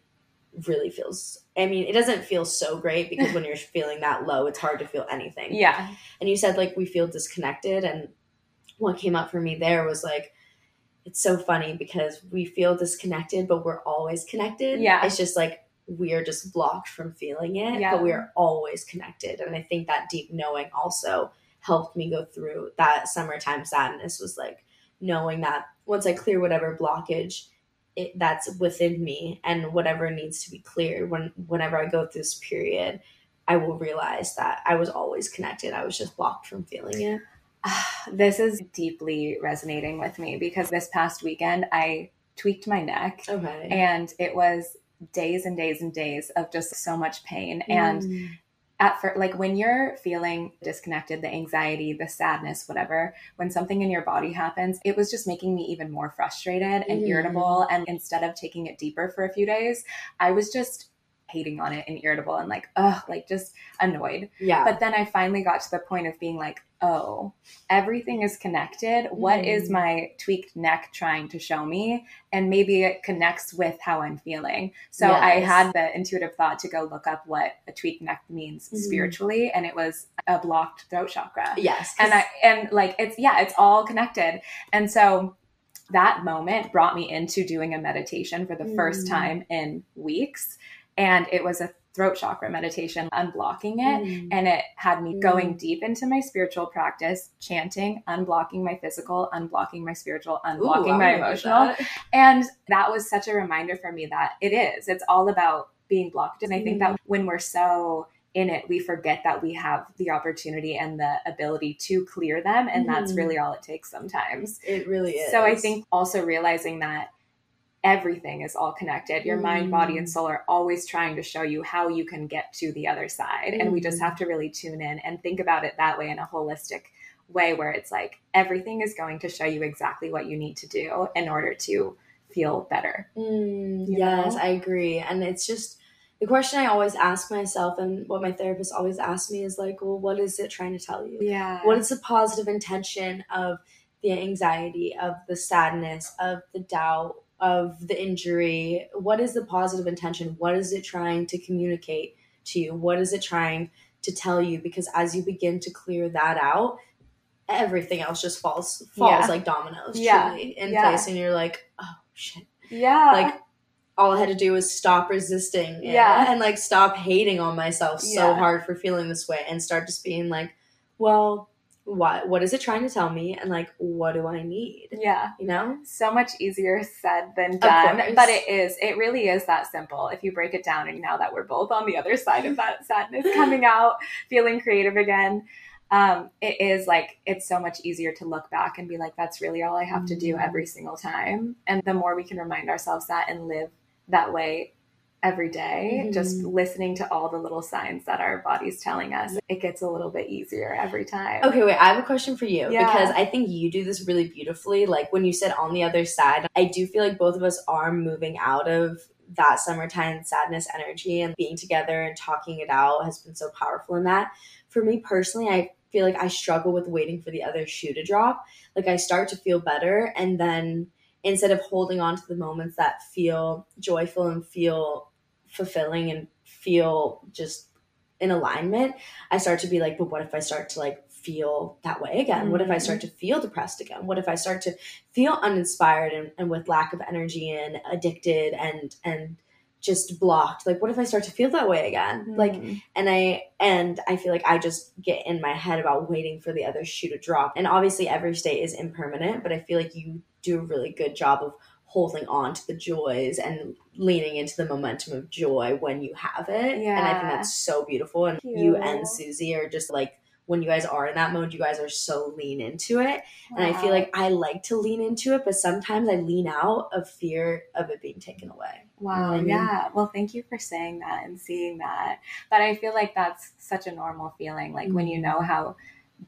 really feels i mean it doesn't feel so great because when you're feeling that low it's hard to feel anything Yeah. and you said like we feel disconnected and what came up for me there was like it's so funny because we feel disconnected but we're always connected Yeah. it's just like we're just blocked from feeling it Yeah. but we are always connected and i think that deep knowing also helped me go through that summertime sadness was like knowing that once i clear whatever blockage it, that's within me and whatever needs to be cleared when whenever i go through this period I will realize that I was always connected. I was just blocked from feeling it. this is deeply resonating with me because this past weekend I tweaked my neck. Okay. And it was days and days and days of just so much pain. And Mm. At first, like when you're feeling disconnected, the anxiety, the sadness, whatever, when something in your body happens, it was just making me even more frustrated and Mhm. irritable. And instead of taking it deeper for a few days, I was just hating on it and irritable and like, ugh, like just annoyed. yeah. But then I finally got to the point of being like, oh, everything is connected. What is my tweaked neck trying to show me? And maybe it connects with how I'm feeling. So I had the intuitive thought to go look up what a tweaked neck means Mhm. spiritually, and it was a blocked throat chakra. yes. And I and like it's yeah, it's all connected. And so that moment brought me into doing a meditation for the first Mm. time in weeks. And it was a throat chakra meditation, unblocking it. Mm. And it had me Mm. going deep into my spiritual practice, chanting, unblocking my physical, unblocking my spiritual, unblocking I'm my emotional. that. And that was such a reminder for me that it is. It's all about being blocked. And I think Mm. that when we're so in it, we forget that we have the opportunity and the ability to clear them. And that's Mhm. really all it takes sometimes. It really is. So I think also realizing that everything is all connected. Your mind, body, and Mm. soul are always trying to show you how you can get to the other side. And we just Mm. have to really tune in and think about it that way in a holistic way where it's like everything is going to show you exactly what you need to do in order to feel better. Mm, yes, know? I agree. And it's just the question I always ask myself, and what my therapist always asks me is like, well, what is it trying to tell you? Yeah. What is the positive intention of the anxiety, of the sadness, of the doubt, of the injury? What is the positive intention? What is it trying to communicate to you? What is it trying to tell you? Because as you begin to clear that out, everything else just falls falls Yeah. like dominoes Yeah. truly in Yeah. place and you're like, oh shit yeah. like all I had to do was stop resisting it Yeah. and like stop hating on myself so Yeah. hard for feeling this way and start just being like, well, what what is it trying to tell me and like what do I need? yeah. You know? so much easier said than done but it is it really is that simple if you break it down and now that we're both on the other side of that sadness coming out feeling creative again um, it is like it's so much easier to look back and be like that's really all i have to do Mhm. every single time and the more we can remind ourselves that and live that way every day, just Mhm. listening to all the little signs that our body's telling us it gets a little bit easier every time Okay, wait, I have a question for you Yeah. because I think you do this really beautifully. Like when you said on the other side, I do feel like both of us are moving out of that summertime sadness energy and being together and talking it out has been so powerful in that. For me personally, I feel like I struggle with waiting for the other shoe to drop. Like I start to feel better and then instead of holding on to the moments that feel joyful and feel fulfilling and feel just in alignment, I start to be like, but what if I start to like feel that way again? What if I start to feel depressed again? What if I start to feel uninspired and, and with lack of energy and addicted and and just blocked? Like what if I start to feel that way again? Like Mm. and I and I feel like I just get in my head about waiting for the other shoe to drop. And obviously every state is impermanent, but I feel like you do a really good job of holding on to the joys and leaning into the momentum of joy when you have it. And I think that's so beautiful. And you and Susie are just like when you guys are in that mode, you guys are so lean into it. And I feel like I like to lean into it, but sometimes I lean out of fear of it being taken away. You know Wow. I mean? Yeah. Well, thank you for saying that and seeing that. But I feel like that's such a normal feeling. Like when you Mhm. know how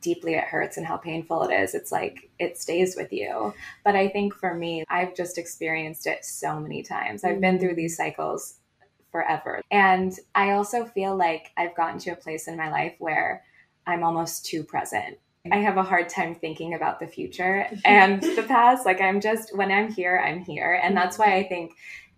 deeply it hurts and how painful it is, it's like it stays with you. But I think for me, I've just experienced it so many times. I've been through Mhm. these cycles forever. And I also feel like I've gotten to a place in my life where I'm almost too present. I have a hard time thinking about the future and the past. Like I'm just when I'm here, I'm here. And that's why I think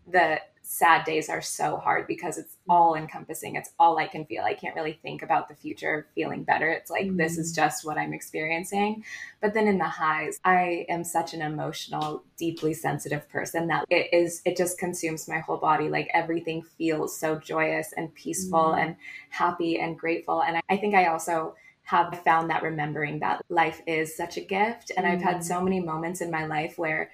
the sad days are so hard because it's all encompassing. It's all I can feel. I can't really think about the future of feeling better. It's like this is just what I'm experiencing. But then in the highs, I am such an emotional, deeply sensitive person that it is it just consumes my whole body. Like everything feels so joyous and peaceful Mm. and happy and grateful. And I, I think I also have found that remembering that life is such a gift. And I've had Mm. so many moments in my life where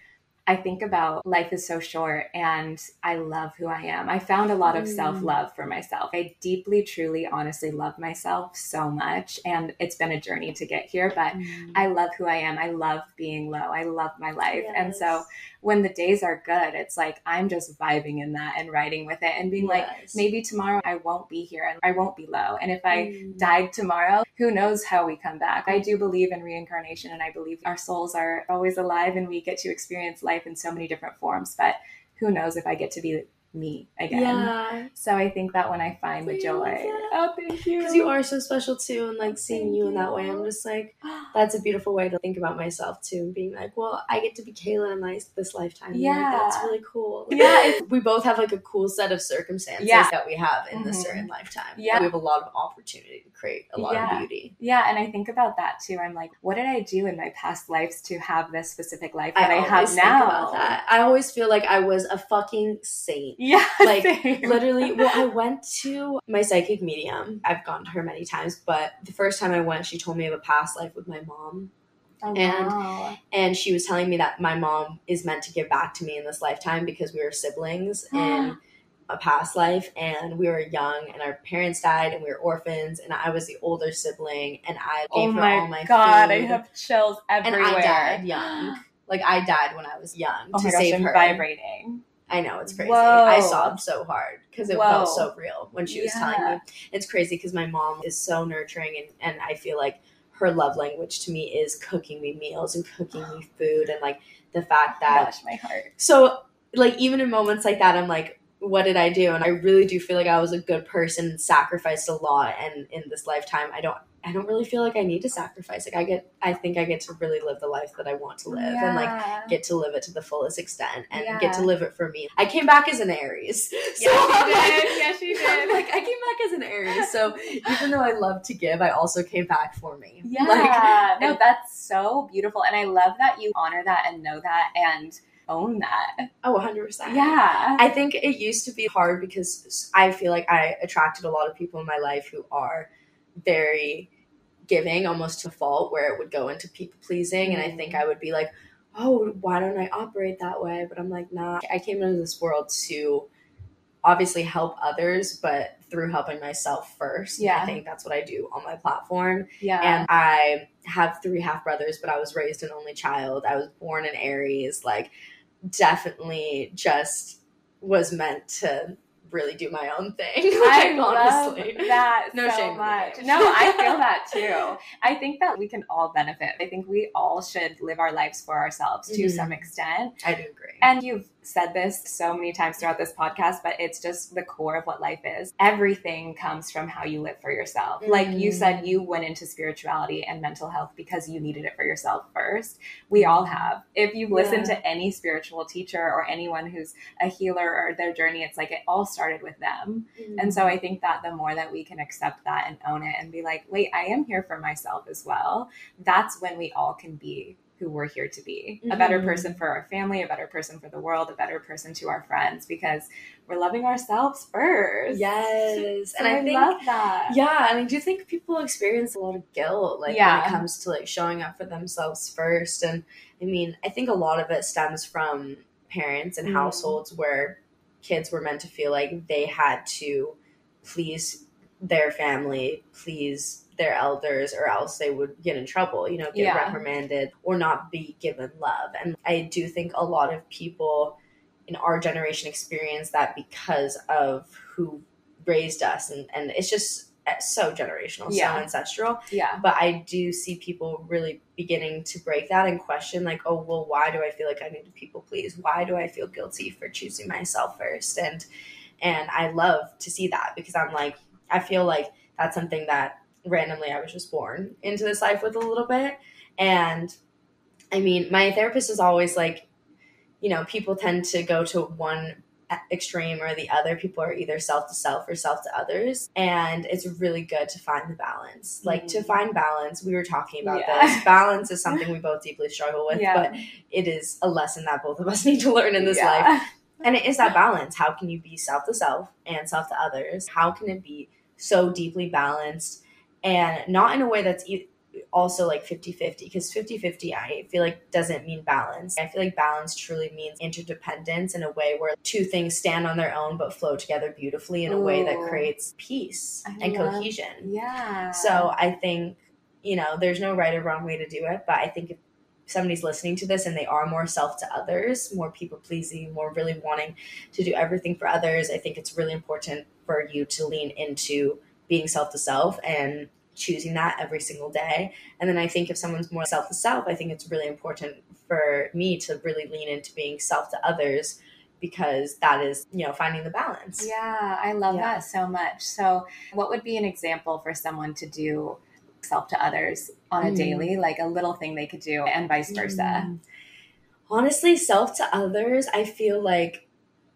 I think about life is so short and I love who I am. I found a lot of Mm. self love for myself. I deeply, truly, honestly love myself so much. And it's been a journey to get here, but Mm. I love who I am. I love being low. I love my life. And so Yes. When the days are good, it's like I'm just vibing in that and riding with it and being like, maybe tomorrow I won't be here and I won't be low. And if I Mm. died tomorrow, who knows how we come back? I do believe in reincarnation and I believe our souls are always alive and we get to experience life in so many different forms. But who knows if I get to be me again? Yeah. So I think that when I find the joy, yeah. oh, thank you. Because you are so special too, and like seeing Thank you in that way. I'm just like, that's a beautiful way to think about myself too, being like, well, I get to be Kela in my, this lifetime. And, like, that's really cool. Yeah, it's- we both have like a cool set of circumstances Yeah. that we have in this Mhm. certain lifetime. Yeah. we have a lot of opportunity to create a lot Yeah. of beauty. Yeah, and I think about that too. I'm like, what did I do in my past lives to have this specific life that I, always have think now? about that. I always feel like I was a fucking saint. Yeah, Like, same. literally well i went to my psychic medium i've gone to her many times but the first time i went she told me of a past life with my mom Oh, and- wow. and she was telling me that my mom is meant to give back to me in this lifetime because we were siblings in a past life and we were young and our parents died and we were orphans and i was the older sibling and i oh gave oh her my, all my god, food I have chills everywhere. and i died young like i died when i was young Oh to gosh, save I'm her vibrating. I know it's crazy. Whoa. I sobbed so hard because it felt so real when she was telling me. It's crazy because my mom is so nurturing, and, and I feel like her love language to me is cooking me meals and cooking me food, and like the fact that. Gosh, my heart. So, like, even in moments like that, I'm like, what did I do? And I really do feel like I was a good person, sacrificed a lot, and in this lifetime, I don't. I don't really feel like I need to sacrifice. Like I get, I think I get to really live the life that I want to live, and like get to live it to the fullest extent and get to live it for me. I came back as an Aries. So Yes, you I'm did. like- Yes, I'm did. like I came back as an Aries. So even though I love to give, I also came back for me. Yeah, Like, no, that's so beautiful, and I love that you honor that and know that and own that. oh, 100%. Yeah, I think it used to be hard because I feel like I attracted a lot of people in my life who are very giving, almost to fault, where it would go into people pleasing. And I Mm. think I would be like, oh, why don't I operate that way? But I'm like, nah, I came into this world to obviously help others, but through helping myself first. Yeah. I think that's what I do on my platform. yeah, And I have three half brothers, but I was raised an only child. I was born in Aries. Like, definitely just was meant to really do my own thing. I like, love honestly. that No so shame much. No, I feel that too. I think that we can all benefit. I think we all should live our lives for ourselves to Mhm. some extent. I do agree. And you've said this so many times throughout this podcast, but it's just the core of what life is. Everything comes from how you live for yourself. Like you Mm. said, you went into spirituality and mental health because you needed it for yourself first. We all have. If you've listened Yeah. to any spiritual teacher or anyone who's a healer or their journey, it's like it all started with them. And so I think that the more that we can accept that and own it and be like, wait, I am here for myself as well, that's when we all can be who we're here to be a better person for our family, a better person for the world, a better person to our friends because we're loving ourselves first. yes. So and I, think love that. Yeah, and I do think people experience a lot of guilt, like when it comes to like showing up for themselves first. And I mean, I think a lot of it stems from parents and Mhm. households where kids were meant to feel like they had to please their family, please their elders, or else they would get in trouble, you know, get Yeah. reprimanded or not be given love. And I do think a lot of people in our generation experience that because of who raised us and, and it's just uh, so generational Yeah. so ancestral Yeah. but i do see people really beginning to break that and question like oh well why do i feel like i need to people please why do i feel guilty for choosing myself first and and i love to see that because i'm like i feel like that's something that randomly i was just born into this life with a little bit and i mean my therapist is always like you know people tend to go to one extreme or the other people are either self to self or self to others and it's really good to find the balance like to Mhm. find balance we were talking about Yeah. this balance is something we both deeply struggle with Yeah. but it is a lesson that both of us need to learn in this Yeah. life and it is that balance how can you be self to self and self to others how can it be so deeply balanced and not in a way that's e- also like 50-50 because 50-50 I feel like doesn't mean balance. I feel like balance truly means interdependence in a way where two things stand on their own but flow together beautifully in a way that creates peace I and love- cohesion. Yeah. So I think, you know, there's no right or wrong way to do it, but I think if somebody's listening to this and they are more self to others, more people pleasing, more really wanting to do everything for others, I think it's really important for you to lean into being self to self and choosing that every single day. And then I think if someone's more self to self, I think it's really important for me to really lean into being self to others because that is, you know, finding the balance. Yeah, I love Yeah. that so much. So, what would be an example for someone to do self to others on a Mm. daily, like a little thing they could do, and vice versa? Mm. Honestly, self to others, I feel like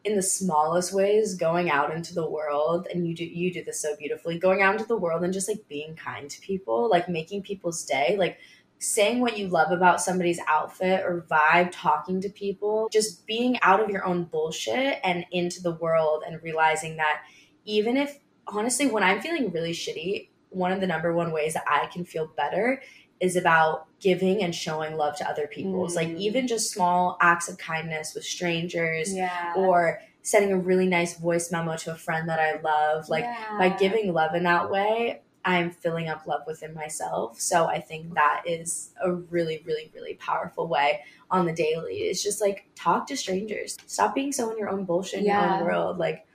in the smallest ways, going out into the world, and you do you do this so beautifully, going out into the world and just like being kind to people, like making people's day, like saying what you love about somebody's outfit or vibe, talking to people, just being out of your own bullshit and into the world and realizing that even if honestly, when I'm feeling really shitty, one of the number one ways that I can feel better is about giving and showing love to other people. It's like Mm. even just small acts of kindness with strangers Yeah. or sending a really nice voice memo to a friend that I love. Like by giving love in that way, I'm filling up love within myself. So I think that is a really, really, really powerful way on the daily. It's just like talk to strangers. Stop being so in your own bullshit in your own world. Like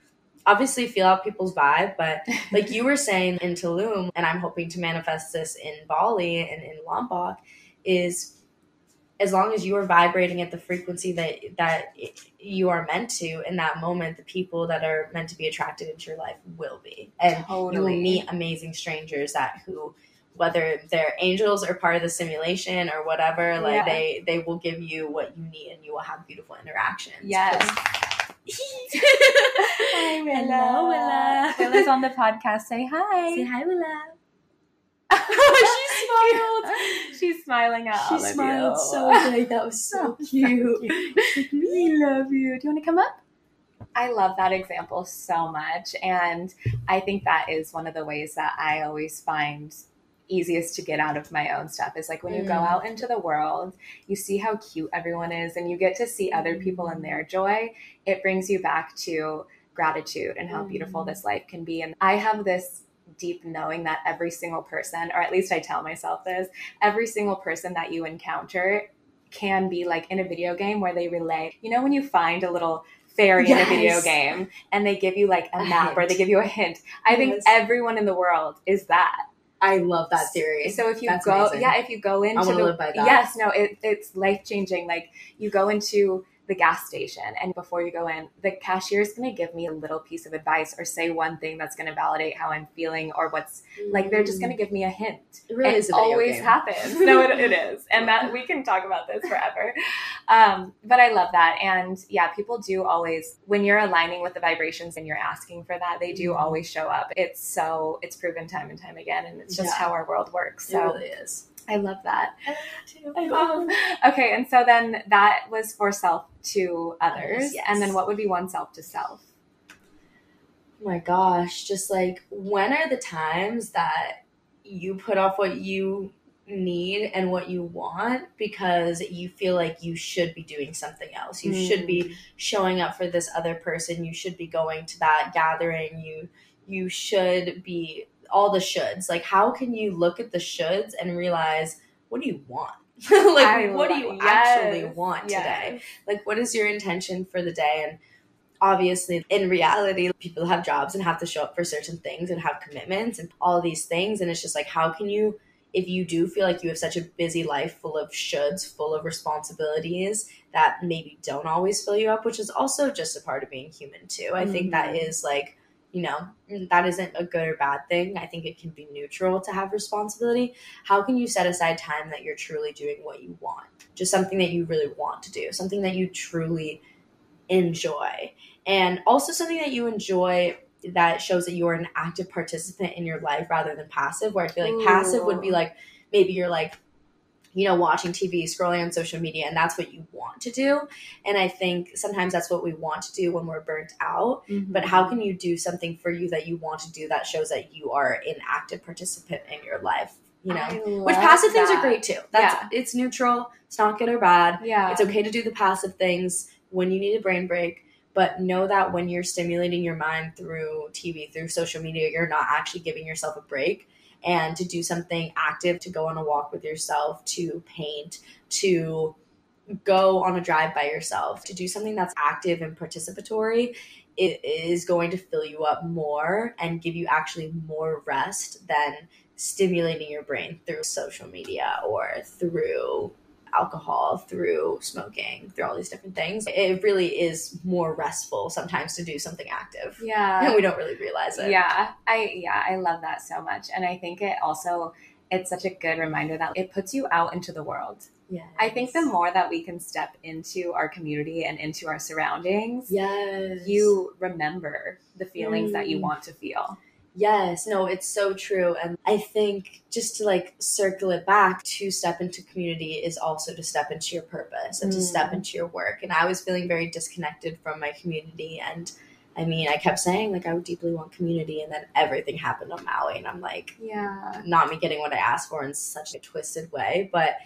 obviously feel out people's vibe, but like you were saying in Tulum, and I'm hoping to manifest this in Bali and in Lombok, is as long as you are vibrating at the frequency that that you are meant to in that moment, the people that are meant to be attracted into your life will be, and you will meet amazing strangers that who. Whether they're angels or part of the simulation or whatever, like Yeah. they they will give you what you need, and you will have beautiful interactions. Yes. Oh Hello, Willa. Willa's on the podcast. Say hi. Say hi, Willa. she smiled. She's smiling at She smiled so big. That was so cute. we love you. Do you want to come up? I love that example so much. And I think that is one of the ways that I always find easiest to get out of my own stuff is like when you go Mm. out into the world, you see how cute everyone is and you get to see other people in their joy. It brings you back to gratitude and how beautiful Mm. this life can be. And I have this deep knowing that every single person, or at least I tell myself this, every single person that you encounter can be like in a video game where they relay. You know, when you find a little fairy in a video game and they give you like a, A map or they give you a hint. I think everyone in the world is that. I love that theory. So if you That's go, amazing. yeah, if you go into the, live by that. yes, no, it, it's life changing. Like you go into the gas station and before you go in, the cashier is going to give me a little piece of advice or say one thing that's going to validate how I'm feeling or what's like, they're just going to give me a hint. It really it always game. happens. No, it, it is. And that we can talk about this forever. Um, but I love that. And yeah, people do always, when you're aligning with the vibrations and you're asking for that, they do Mhm. always show up. It's so, it's proven time and time again. And it's just Yeah. how our world works. It really is. I love that. I love Um, okay, and so then that was for self to others, Yes. and then what would be one self to self? Oh my gosh, just like when are the times that you put off what you need and what you want because you feel like you should be doing something else. You should be showing up for this other person. You should be going to that gathering. You you should be all the shoulds. Like how can you look at the shoulds and realize what do you want? like I what do you yes, actually want today? like what is your intention for the day and obviously in reality people have jobs and have to show up for certain things and have commitments and all these things and it's just like how can you if you do feel like you have such a busy life full of shoulds full of responsibilities that maybe don't always fill you up which is also just a part of being human too i think that Mhm. is like you know that isn't a good or bad thing. I think it can be neutral to have responsibility. How can you set aside time that you're truly doing what you want? Just something that you really want to do something that you truly enjoy. And also something that you enjoy that shows that you are an active participant in your life rather than passive where i feel like passive would be like maybe you're like you know watching tv scrolling on social media and that's what you want to do and i think sometimes that's what we want to do when we're burnt out but how can you do something for you that you want to do that shows that you are an active participant in your life you know. Which passive that. things are great too. That's yeah. it's neutral. It's not good or bad. Yeah. It's okay to do the passive things when you need a brain break, but know that when you're stimulating your mind through TV, through social media, you're not actually giving yourself a break. And to do something active, to go on a walk with yourself, to paint, to go on a drive by yourself, to do something that's active and participatory, it is going to fill you up more and give you actually more rest than stimulating your brain through social media or through alcohol, through smoking, through all these different things. It really is more restful sometimes to do something active. Yeah. And we don't really realize it. Yeah. I yeah, I love that so much. And I think it also it's such a good reminder that it puts you out into the world. Yes. I think the more that we can step into our community and into our surroundings, yes. you remember the feelings mm. that you mm. want to feel. Yes, no, it's so true. And I think just to like circle it back, to step into community is also to step into your purpose and mm. to step mm. into your work. And I was feeling very disconnected from my community. And I mean, I kept saying like I would deeply want community, and then everything happened on Maui, and I'm like, yeah, not me getting what I asked for in such a twisted way, but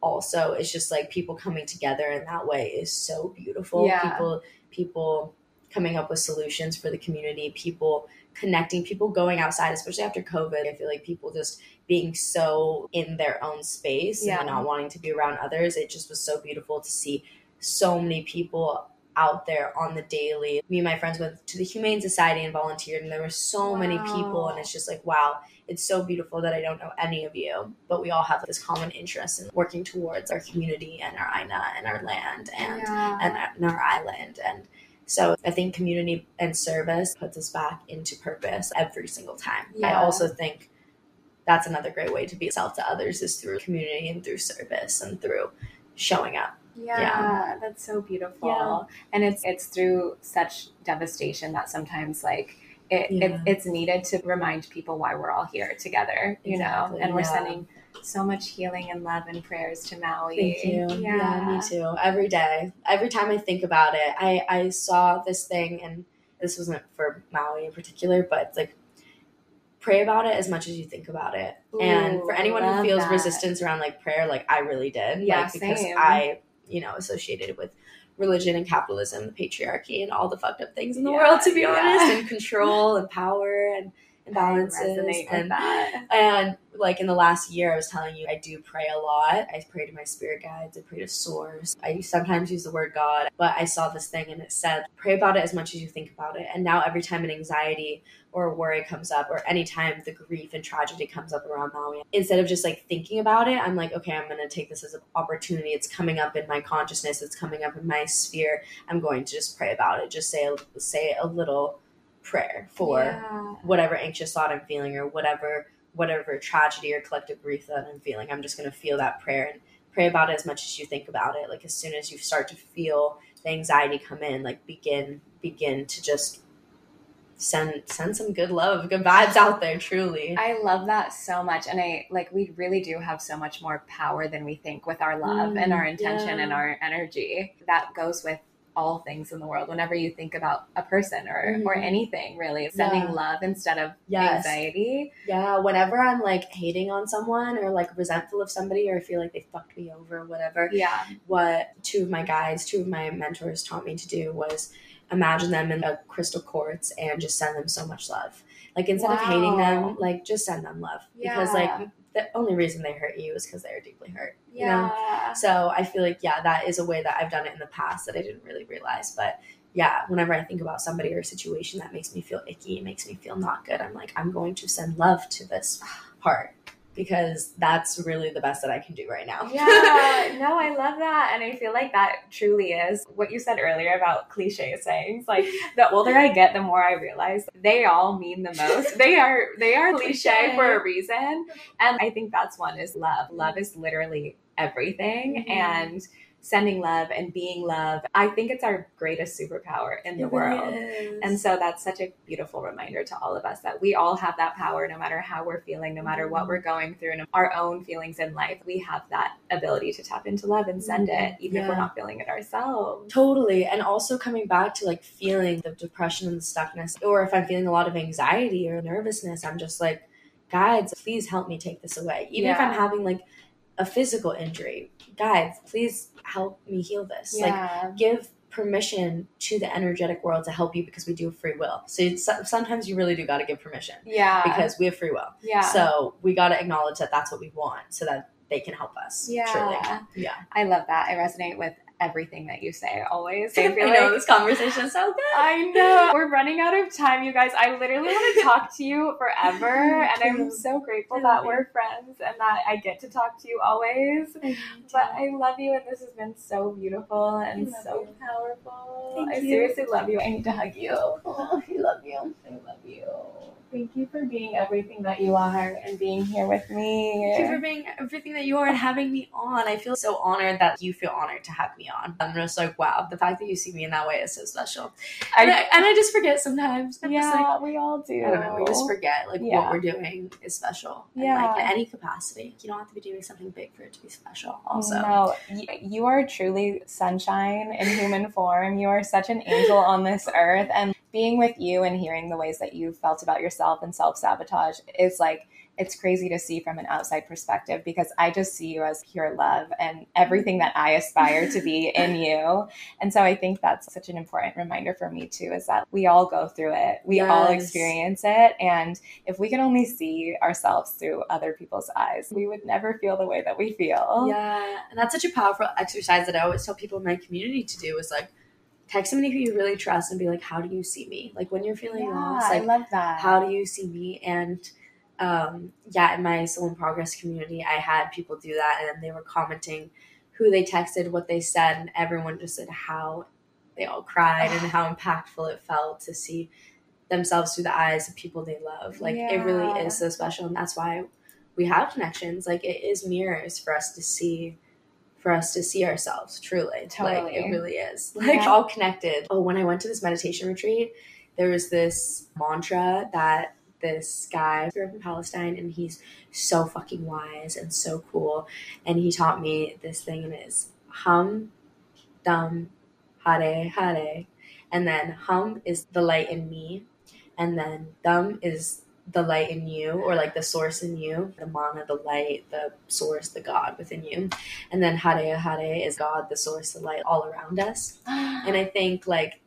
also it's just like people coming together in that way is so beautiful. Yeah. People, people coming up with solutions for the community, people connecting, people going outside, especially after COVID. I feel like people just being so in their own space yeah. and not wanting to be around others. It just was so beautiful to see so many people out there on the daily. Me and my friends went to the Humane Society and volunteered, and there were so wow. many people, and it's just like, wow, it's so beautiful that I don't know any of you, but we all have this common interest in working towards our community and our Aina and our land and yeah. and, and our island and so I think community and service puts us back into purpose every single time. Yeah. I also think that's another great way to be self to others is through community and through service and through showing up. Yeah, yeah. that's so beautiful. Yeah. And it's it's through such devastation that sometimes like it, yeah. it, it's needed to remind people why we're all here together, you exactly. know, and we're sending so much healing and love and prayers to Maui. Thank you. Yeah. yeah. me too. Every day, every time I think about it, I I saw this thing, and this wasn't for Maui in particular, but it's like pray about it as much as you think about it. Ooh, and for anyone who feels that. resistance around like prayer, like I really did, yeah, like, because same. I you know associated with religion and capitalism, the patriarchy, and all the fucked up things in the yeah, world, to be honest, and control and power and imbalances and that. And like in the last year, I was telling you, I do pray a lot. I pray to my spirit guides. I pray to source. I sometimes use the word God, but I saw this thing and it said, pray about it as much as you think about it. And now every time an anxiety or worry comes up, or anytime the grief and tragedy comes up around Maui, instead of just like thinking about it, I'm like, okay, I'm going to take this as an opportunity. It's coming up in my consciousness. It's coming up in my sphere. I'm going to just pray about it. Just say, say a little prayer for yeah. whatever anxious thought I'm feeling or whatever whatever tragedy or collective grief that I'm feeling. I'm just going to feel that prayer and pray about it as much as you think about it. Like as soon as you start to feel the anxiety come in, like begin begin to just send send some good love, good vibes out there truly. I love that so much and I like we really do have so much more power than we think with our love mm, and our intention yeah. and our energy. That goes with all things in the world whenever you think about a person or mm-hmm. or anything really sending yeah. love instead of yes. anxiety yeah whenever i'm like hating on someone or like resentful of somebody or i feel like they fucked me over or whatever yeah what two of my guides two of my mentors taught me to do was imagine them in a crystal quartz and just send them so much love like instead wow. of hating them like just send them love yeah. because like the only reason they hurt you is because they are deeply hurt. Yeah. You know? So I feel like, yeah, that is a way that I've done it in the past that I didn't really realize. But yeah, whenever I think about somebody or a situation that makes me feel icky, it makes me feel not good, I'm like, I'm going to send love to this part because that's really the best that I can do right now. yeah, no, I love that. And I feel like that truly is what you said earlier about cliche sayings. Like the older I get, the more I realize they all mean the most. they are they are cliche for a reason. And I think that's one is love. Love is literally everything. Mm-hmm. And sending love and being love. I think it's our greatest superpower in the it world. Is. And so that's such a beautiful reminder to all of us that we all have that power no matter how we're feeling, no matter what mm-hmm. we're going through, and our own feelings in life. We have that ability to tap into love and send it, mm-hmm. even yeah. if we're not feeling it ourselves. Totally. And also coming back to like feeling the depression and the stuckness, or if I'm feeling a lot of anxiety or nervousness, I'm just like, guides, please help me take this away. Even if I'm having like a physical injury, guides, please help me heal this. Like give permission to the energetic world to help you because we do free will. So it's, sometimes you really do got to give permission yeah. because we have free will. yeah. So we got to acknowledge that that's what we want so that they can help us. yeah. Truly. Yeah. I love that. I resonate with everything that you say always. I I know like this conversation is so good. I know. We're running out of time, you guys. I literally want to talk to you forever. And I'm so grateful that you. we're friends and that I get to talk to you always. But I love you, and this has been so beautiful and so you. powerful. Thank I you. seriously love you. I need to hug you. Oh, I love you. I love you. Thank you for being everything that you are and being here with me. Thank you for being everything that you are and having me on. I feel so honored that you feel honored to have me on. I'm just like, wow, the fact that you see me in that way is so special. and, I, and I just forget sometimes. I'm just like, yeah, we all do. I don't know. We just forget like Yeah. what we're doing is special. And, Yeah. like in any capacity, you don't have to be doing something big for it to be special. Also, No, y- you are truly sunshine in human form. You are such an angel on this earth. And being with you and hearing the ways that you felt about yourself and self sabotage is like, it's crazy to see from an outside perspective because I just see you as pure love and everything that I aspire to be in you. And so I think that's such an important reminder for me too is that we all go through it, we all experience it. And if we could only see ourselves through other people's eyes, we would never feel the way that we feel. yeah, and that's such a powerful exercise that I always tell people in my community to do is like text somebody who you really trust and be like, how do you see me? Like when you're feeling lost, I like love that. how do you see me and um yeah in my soul in progress community i had people do that and they were commenting who they texted what they said and everyone just said how they all cried and how impactful it felt to see themselves through the eyes of people they love like it really is so special and that's why we have connections like it is mirrors for us to see for us to see ourselves truly like it really is like Yeah. all connected oh when i went to this meditation retreat there was this mantra that this guy grew up in Palestine and he's so fucking wise and so cool. And he taught me this thing and it's hum, dum, hare, hare. And then hum is the light in me. And then dum is the light in you or like the source in you, the mana, the light, the source, the God within you. And then hare, hare is God, the source, the light all around us. And I think like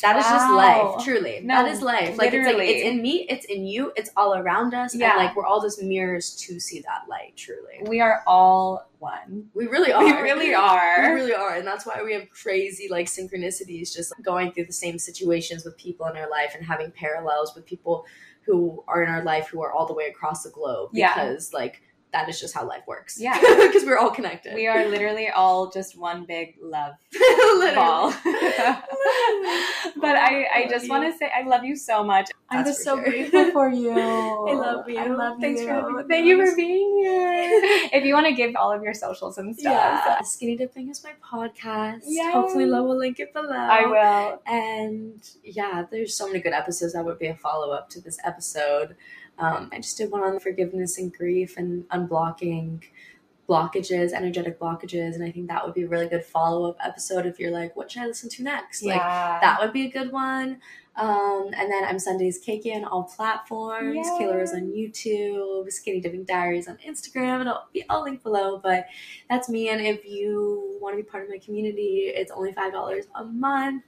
that is just life, truly. No, that is life. Like it's like literally. it's in me, it's in you, it's all around us. Yeah. And like we're all just mirrors to see that light, truly. we are all one. We really are. We really are. We really are. And that's why we have crazy like synchronicities, just like, going through the same situations with people in our life and having parallels with people who are in our life who are all the way across the globe. Yeah. Because like that is just how life works. Yeah. Because we're all connected. We are literally all just one big love Literally. ball. but oh, I, I love just want to say I love you so much. I'm That's just so sure. grateful for you. I love you. I love you. Thanks you. for having me Thank you for being here. if you want to give all of your socials and stuff, Yeah. Skinny Dipping is my podcast. Yay. Hopefully, Lo will link it below. I will. And yeah, there's so many good episodes that would be a follow up to this episode. Um, I just did one on forgiveness and grief and unblocking blockages, energetic blockages, and I think that would be a really good follow up episode if you're like, what should I listen to next? Like that would be a good one. Um, and then I'm Sundays KK on all platforms. Yay. Kela Rose on YouTube, Skinny Dipping Diaries on Instagram. It'll be all linked below. But that's me. And if you want to be part of my community, it's only five dollars a month.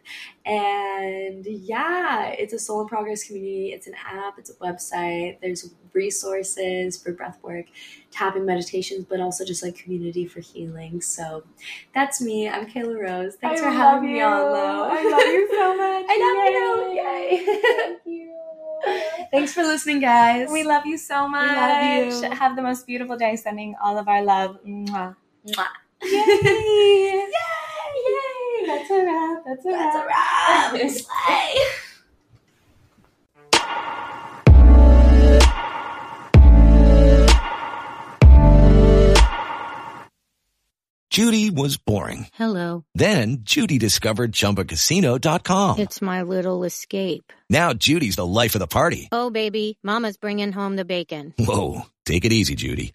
And yeah, it's a soul in progress community. It's an app. It's a website. There's resources for breath work, tapping meditations, but also just like community for healing. So that's me. I'm Kela Rose. Thanks I for love having me on, though. I love you so much. I love Yay. you. Yay. Thank you. Thanks for listening, guys. We love you so much. love you. Have the most beautiful day. Sending all of our love. Mwah. Mwah. Yay! Yay! That's a wrap. That's a That's a wrap. wrap. Slay. Judy was boring. Hello. Then Judy discovered ChumbaCasino.com. It's my little escape. Now Judy's the life of the party. Oh, baby, Mama's bringing home the bacon. Whoa, take it easy, Judy.